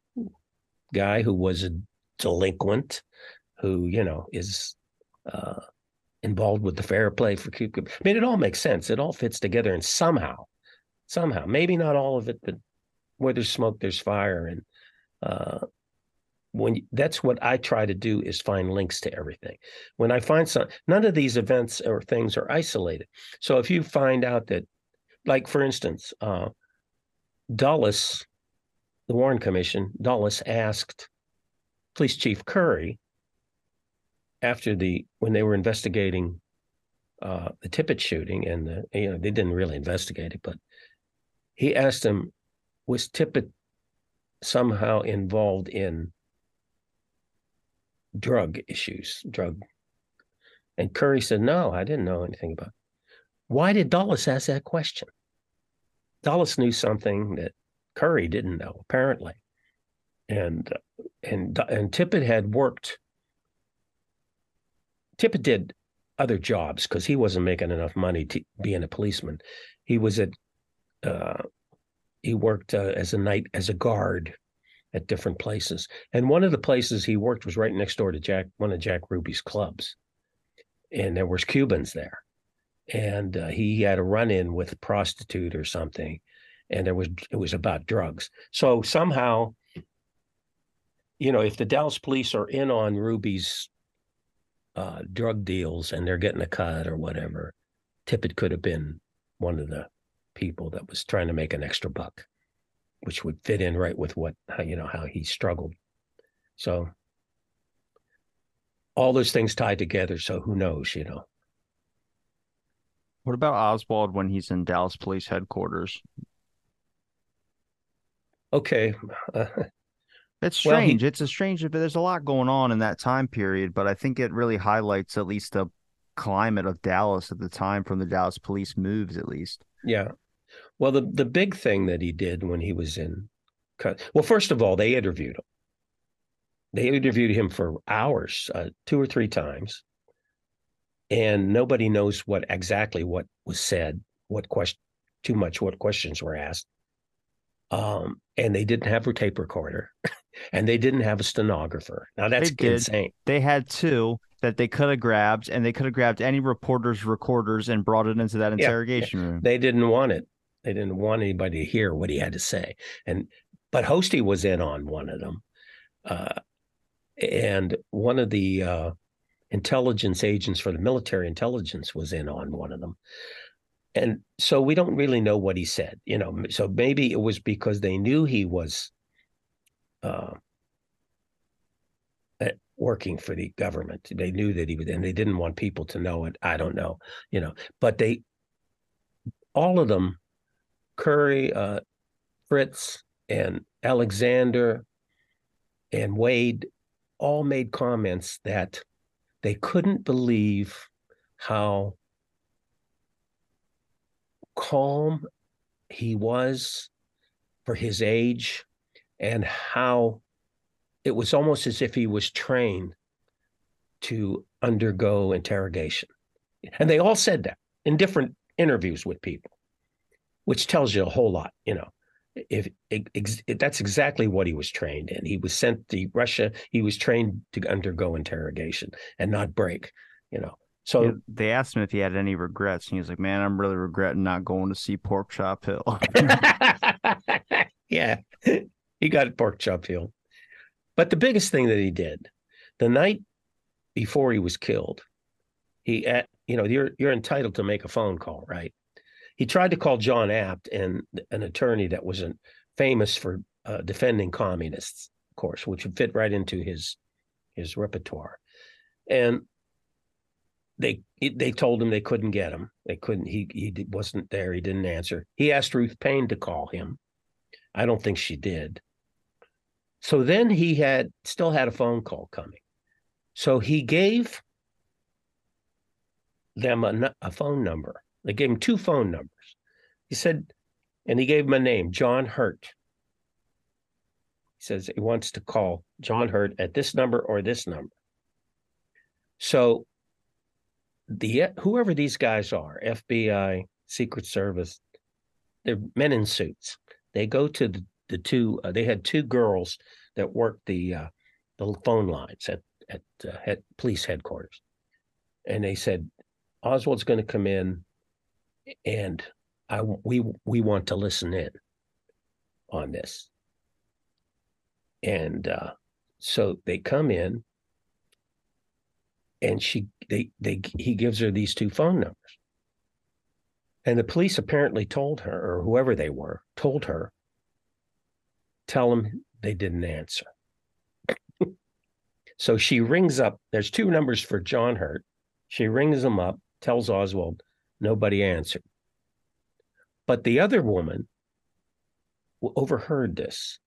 guy who was a delinquent who you know is uh, involved with the fair play for Cuba. I mean, it all makes sense. It all fits together, and somehow, somehow, maybe not all of it, but where there's smoke, there's fire, and uh, when you, that's what I try to do is find links to everything. When I find some, none of these events or things are isolated. So if you find out that, like for instance, uh, Dulles, the Warren Commission, Dulles asked Police Chief Curry, after the when they were investigating uh, the Tippit shooting, and the, you know they didn't really investigate it, but he asked him, was Tippit somehow involved in drug issues, drug? And Curry said, no, I didn't know anything about. It. Why did Dulles ask that question? Dulles knew something that Curry didn't know, apparently and and and Tippit had worked. Tippit did other jobs because he wasn't making enough money to being a policeman. He was at uh, he worked uh, as a night as a guard at different places, and one of the places he worked was right next door to Jack one of Jack Ruby's clubs, and there was Cubans there, and uh, he had a run in with a prostitute or something, and there was it was about drugs. So somehow you know, if the Dallas police are in on Ruby's uh, drug deals and they're getting a cut or whatever, Tippit could have been one of the people that was trying to make an extra buck, which would fit in right with what how, you know how he struggled. So all those things tied together. So who knows, you know. What about Oswald when he's in Dallas Police headquarters? Okay, uh, It's strange. Well, he, it's a strange. There's a lot going on in that time period, but I think it really highlights at least the climate of Dallas at the time from the Dallas police moves, at least. Yeah. Well, the the big thing that he did when he was in, well, first of all, they interviewed him. They interviewed him for hours, uh, two or three times, and nobody knows what exactly what was said, what question, too much, what questions were asked. Um, and they didn't have a tape recorder. and they didn't have a stenographer. Now that's they insane. They had two that they could have grabbed, and they could have grabbed any reporter's recorders and brought it into that interrogation yeah, room. They didn't want it. They didn't want anybody to hear what he had to say. And but Hosty was in on one of them, uh, and one of the uh, intelligence agents for the military intelligence was in on one of them. And so we don't really know what he said, you know. So maybe it was because they knew he was uh, working for the government. They knew that he was, and they didn't want people to know it. I don't know, you know. But they, all of them, Curry, uh, Fritz, and Alexander, and Wade, all made comments that they couldn't believe how calm he was for his age and how it was almost as if he was trained to undergo interrogation. And they all said that in different interviews with people, which tells you a whole lot, you know. If, if, that's exactly what he was trained in, he was sent to Russia. He was trained to undergo interrogation and not break, you know. So yeah, they asked him if he had any regrets, and he was like, "Man, I'm really regretting not going to see Pork Chop Hill." yeah, he got Pork Chop Hill. But the biggest thing that he did, the night before he was killed, he at you know you're you're entitled to make a phone call, right? He tried to call John Abt and an attorney that was not famous for uh, defending communists, of course, which would fit right into his his repertoire. And they they told him they couldn't get him. They couldn't. He he wasn't there. He didn't answer. He asked Ruth Paine to call him. I don't think she did. So then he had still had a phone call coming. So he gave them a, a phone number. They gave him two phone numbers. He said, and he gave him a name, John Hurt. He says he wants to call John Hurt at this number or this number. So the whoever these guys are, FBI, Secret Service, they're men in suits. They go to the, the two. Uh, they had two girls that worked the uh, the phone lines at at, uh, at police headquarters, and they said Oswald's going to come in, and I we we want to listen in on this. And uh, so they come in and she they they he gives her these two phone numbers. And the police apparently told her or whoever they were told her tell them they didn't answer. So she rings up there's two numbers for john hurt. She rings them up tells oswald nobody answered. But the other woman overheard this.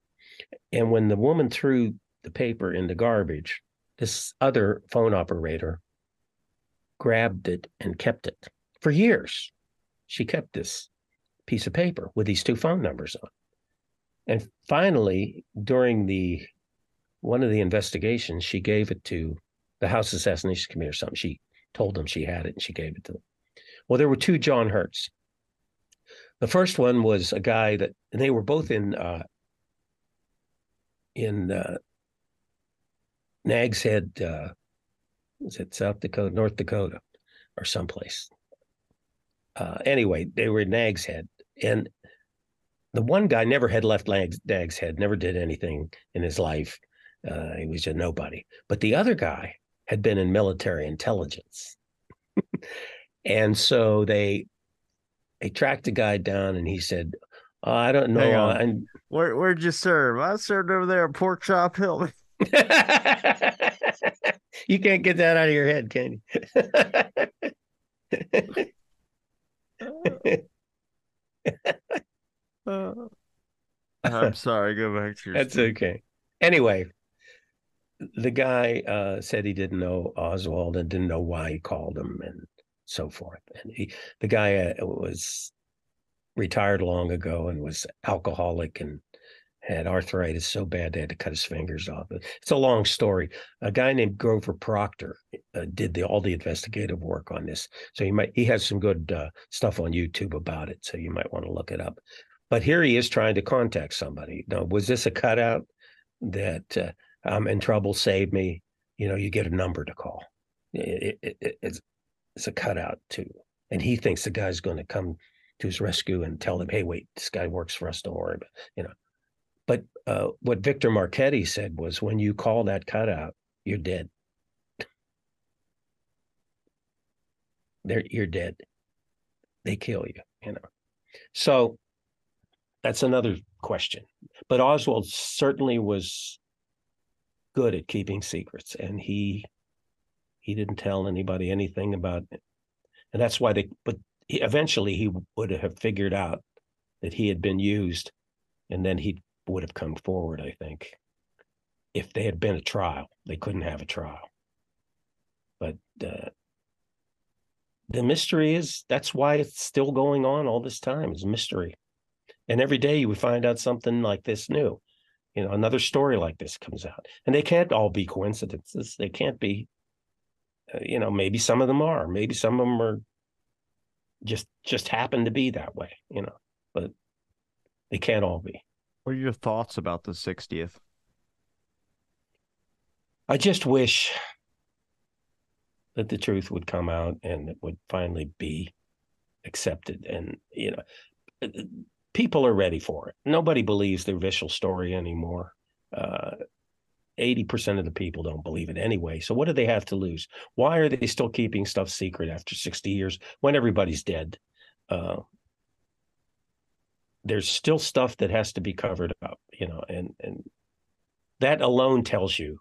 And when the woman threw the paper in the garbage this other phone operator grabbed it and kept it for years. She kept this piece of paper with these two phone numbers on. And finally, during the one of the investigations, she gave it to the House Assassination Committee or something. She told them she had it and she gave it to them. Well, there were two John Hurts. The first one was a guy that, and they were both in uh, in uh, Nags Head, uh, is it South Dakota, North Dakota, or someplace. Uh, anyway, they were in Nags Head, and the one guy never had left Nags, Nags Head, never did anything in his life. Uh, he was a nobody. But the other guy had been in military intelligence, and so they they tracked the guy down, and he said, oh, "I don't know. Where where'd you serve? I served over there at Pork Chop Hill." you can't get that out of your head, can you? I'm sorry. Go back to your. That's story. okay. Anyway, the guy uh, said he didn't know Oswald and didn't know why he called him and so forth. And he, the guy uh, was retired long ago and was alcoholic and had arthritis so bad they had to cut his fingers off. It's a long story. A guy named Grover Proctor uh, did the, all the investigative work on this, so he might he has some good uh, stuff on YouTube about it. So you might want to look it up. But here he is trying to contact somebody. Now, was this a cutout that uh, I'm in trouble? Save me. You know, you get a number to call. It, it, it, it's it's a cutout too, and he thinks the guy's going to come to his rescue and tell him, "Hey, wait, this guy works for us. Don't worry." But you know, but uh, what Victor Marchetti said was when you call that cutout, you're dead. they're you're dead. They kill you, you know. So that's another question. But Oswald certainly was good at keeping secrets, and he he didn't tell anybody anything about it. And that's why they. But he, eventually, he would have figured out that he had been used, and then he would have come forward. I think if they had been a trial, they couldn't have a trial. But uh, the mystery is that's why it's still going on all this time is mystery. And every day you would find out something like this new you know another story like this comes out. And they can't all be coincidences. They can't be uh, you know maybe some of them are. Maybe some of them are just just happen to be that way you know. But they can't all be what are your thoughts about the 60th i just wish that the truth would come out and it would finally be accepted. And, you know, people are ready for it. Nobody believes their visual story anymore. Uh, 80% of the people don't believe it anyway. So what do they have to lose? Why are they still keeping stuff secret after 60 years when everybody's dead? Uh, there's still stuff that has to be covered up, you know, and and that alone tells you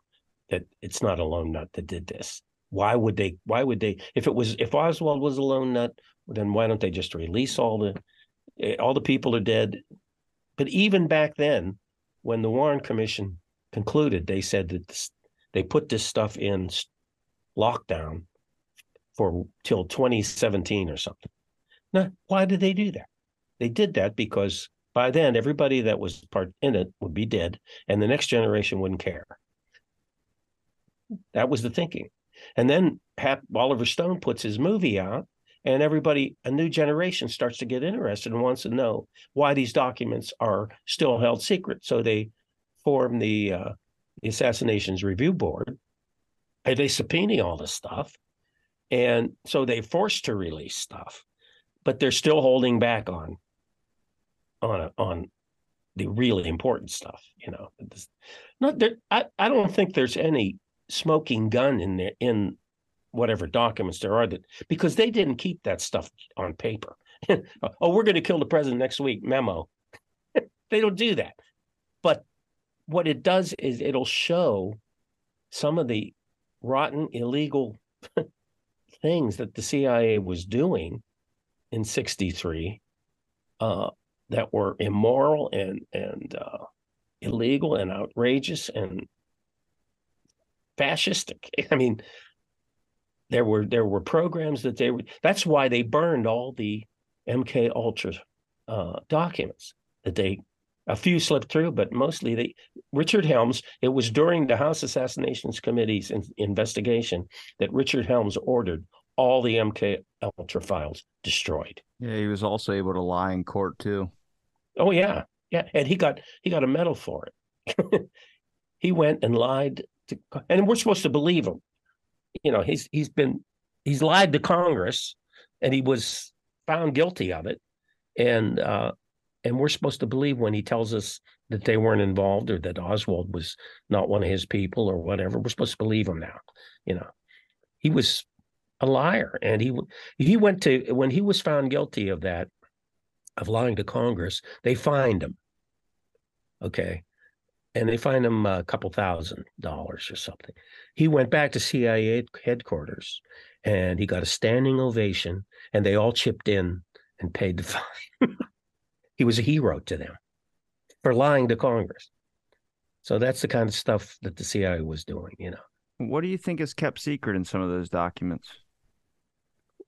that it's not a lone nut that did this. Why would they? Why would they? If it was, if Oswald was a lone nut, then why don't they just release all the, eh, all the people are dead? But even back then, when the Warren Commission concluded, they said that this, they put this stuff in lockdown for till 2017 or something. Now, why did they do that? They did that because by then everybody that was part in it would be dead, and the next generation wouldn't care. That was the thinking. And then Oliver Stone puts his movie out, and everybody, a new generation starts to get interested and wants to know why these documents are still held secret. So they form the, uh, the Assassinations Review Board, and they subpoena all this stuff. And so they forced to release stuff, but they're still holding back on on on the really important stuff. You know, not there. I I don't think there's any smoking gun in there in whatever documents there are that because they didn't keep that stuff on paper. oh, we're going to kill the president next week. Memo. they don't do that. But what it does is it'll show some of the rotten, illegal things that the CIA was doing in 63 uh, that were immoral and and uh, illegal and outrageous and fascistic. I mean, there were there were programs that they were. That's why they burned all the MK Ultra uh, documents that they. A few slipped through, but mostly they. Richard Helms. It was during the House Assassinations Committee's in, investigation that Richard Helms ordered all the MK Ultra files destroyed. Yeah, he was also able to lie in court too. Oh yeah, yeah, and he got he got a medal for it. he went and lied to, and we're supposed to believe him. You know, he's he's been he's lied to Congress, and he was found guilty of it, and uh, and we're supposed to believe when he tells us that they weren't involved or that Oswald was not one of his people or whatever. We're supposed to believe him now. You know, he was a liar, and he he went to when he was found guilty of that of lying to Congress. They fined him. Okay, and they fined him a couple thousand dollars or something. He went back to CIA headquarters and he got a standing ovation, and they all chipped in and paid the fine. he was a hero to them for lying to Congress. So that's the kind of stuff that the CIA was doing, you know. What do you think is kept secret in some of those documents?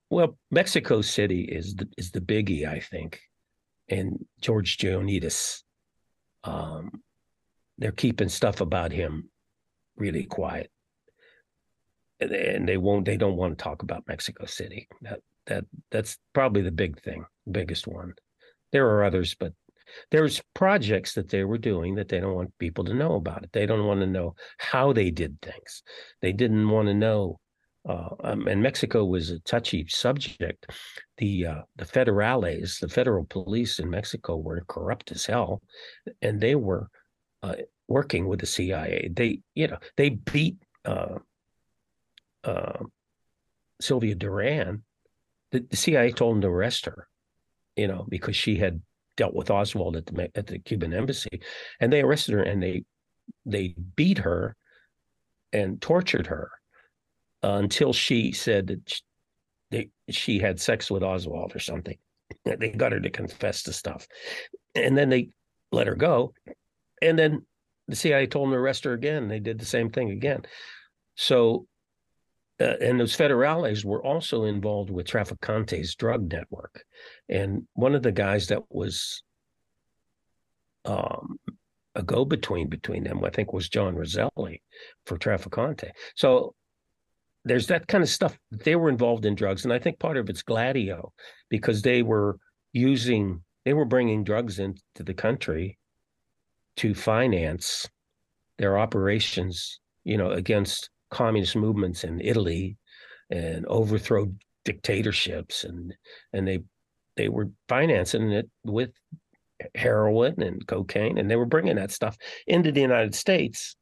Well, Mexico City is the, is the biggie, I think, and George Joanides. Um, they're keeping stuff about him really quiet. And they won't they don't want to talk about mexico city. That that that's probably the big thing biggest one. There are others but there's projects that they were doing that they don't want people to know about it. They don't want to know how they did things. They didn't want to know uh, um, and Mexico was a touchy subject. The uh, the federales, the federal police in Mexico, were corrupt as hell, and they were uh, working with the CIA. They, you know, they beat uh, uh, Sylvia Duran the, the CIA told them to arrest her, you know, because she had dealt with Oswald at the at the Cuban embassy, and they arrested her and they they beat her and tortured her uh, until she said that she, they, she had sex with Oswald or something. They got her to confess to stuff, and then they let her go, and then the CIA told them to arrest her again. They did the same thing again. So uh, and those federales were also involved with Trafficante's drug network. And one of the guys that was um, a go between between them, I think, was John Roselli for Traficante. So there's that kind of stuff. They were involved in drugs. And I think part of it's Gladio because they were using, they were bringing drugs into the country to finance their operations, you know, against communist movements in Italy and overthrow dictatorships and and they they were financing it with heroin and cocaine and they were bringing that stuff into the United States.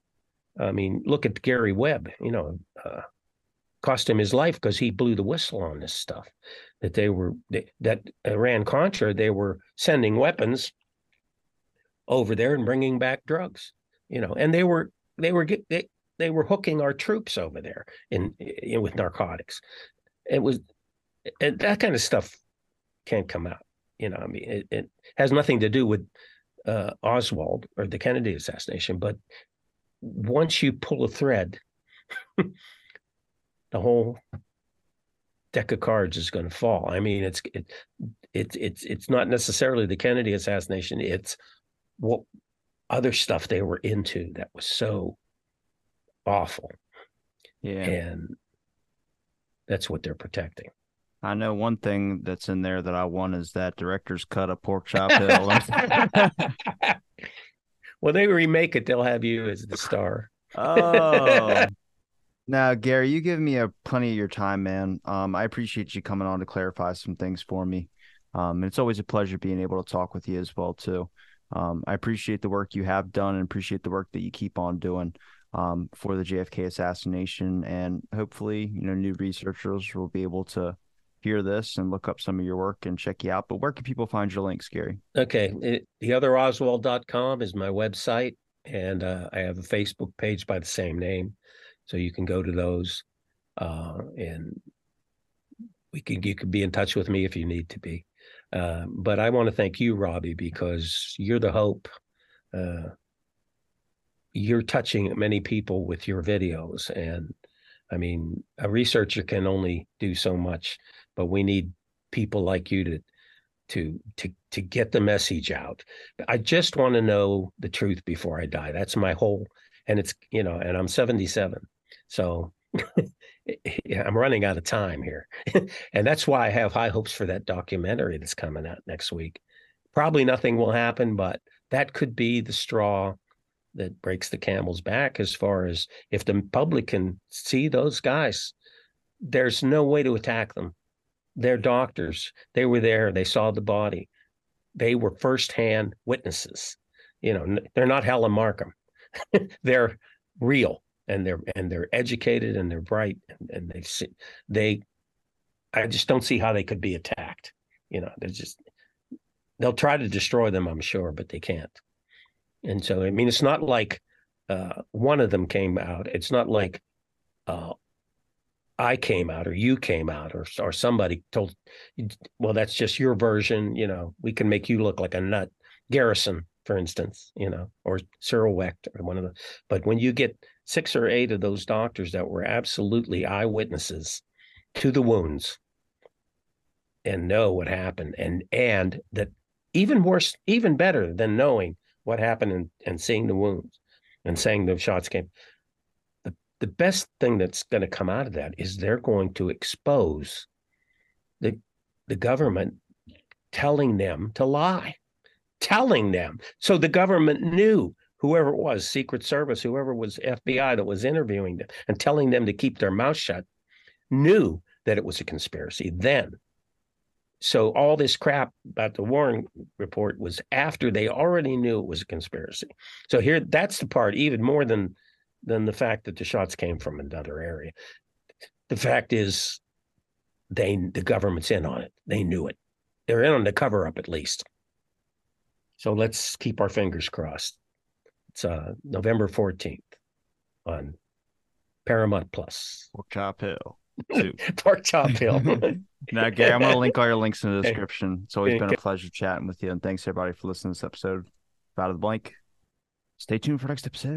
I mean, look at Gary Webb, you know, uh, cost him his life because he blew the whistle on this stuff that they were that Iran Contra they were sending weapons over there and bringing back drugs, you know, and they were they were they, they were hooking our troops over there in, in with narcotics. It was and that kind of stuff can't come out. You know, I mean, it, it has nothing to do with uh, Oswald or the Kennedy assassination, but once you pull a thread, the whole deck of cards is going to fall. I mean, it's it, it it's it's not necessarily the Kennedy assassination; it's what other stuff they were into that was so awful. Yeah. And that's what they're protecting. I know one thing that's in there that I want is that director's cut of Pork Chop Hill. when they remake it, they'll have you as the star. oh. Now, Gary, you give me a plenty of your time, man. Um, I appreciate you coming on to clarify some things for me. Um, it's always a pleasure being able to talk with you as well, too. Um, I appreciate the work you have done and appreciate the work that you keep on doing um, for the JFK assassination. And hopefully, you know, new researchers will be able to hear this and look up some of your work and check you out. But where can people find your links, Gary? Okay. It, theotheroswald.com is my website. And uh, I have a Facebook page by the same name. So you can go to those. Uh, and we can you can be in touch with me if you need to be. Uh, but I want to thank you, Robbie, because you're the hope uh, you're touching many people with your videos and i mean a researcher can only do so much but we need people like you to to to to get the message out i just want to know the truth before i die that's my whole and it's you know and i'm 77 so eh, eh, i'm running out of time here. And that's why i have high hopes for that documentary that's coming out next week. Probably nothing will happen but that could be the straw that breaks the camel's back as far as if the public can see those guys there's no way to attack them. They're doctors. They were there. They saw the body. They were firsthand witnesses. You know they're not helen markham. They're real and they're and they're educated and they're bright and, and they see they i just don't see how they could be attacked you know they're just they'll try to destroy them i'm sure but they can't and so, I mean, it's not like uh, one of them came out. It's not like uh, I came out or you came out or or somebody told. Well, that's just your version. You know, we can make you look like a nut. Garrison, for instance, you know, or Cyril Wecht or one of the. But when you get six or eight of those doctors that were absolutely eyewitnesses to the wounds and know what happened and and that even worse even better than knowing what happened and, and seeing the wounds and saying the shots came. The, the best thing that's going to come out of that is they're going to expose the, the government telling them to lie, telling them. So the government knew whoever it was, Secret Service, whoever was FBI that was interviewing them and telling them to keep their mouth shut, knew that it was a conspiracy then so all this crap about the Warren report was after they already knew it was a conspiracy. So here, that's the part even more than than the fact that the shots came from another area. The fact is, they the government's in on it. They knew it. They're in on the cover up at least. So let's keep our fingers crossed. It's uh, November 14th on Paramount Plus. Pork Chop Hill. Pork Chop Hill. now, Gary, I'm going to link all your links in the description. It's always been a pleasure chatting with you. And thanks, everybody, for listening to this episode of Out of the Blank. Stay tuned for next episode.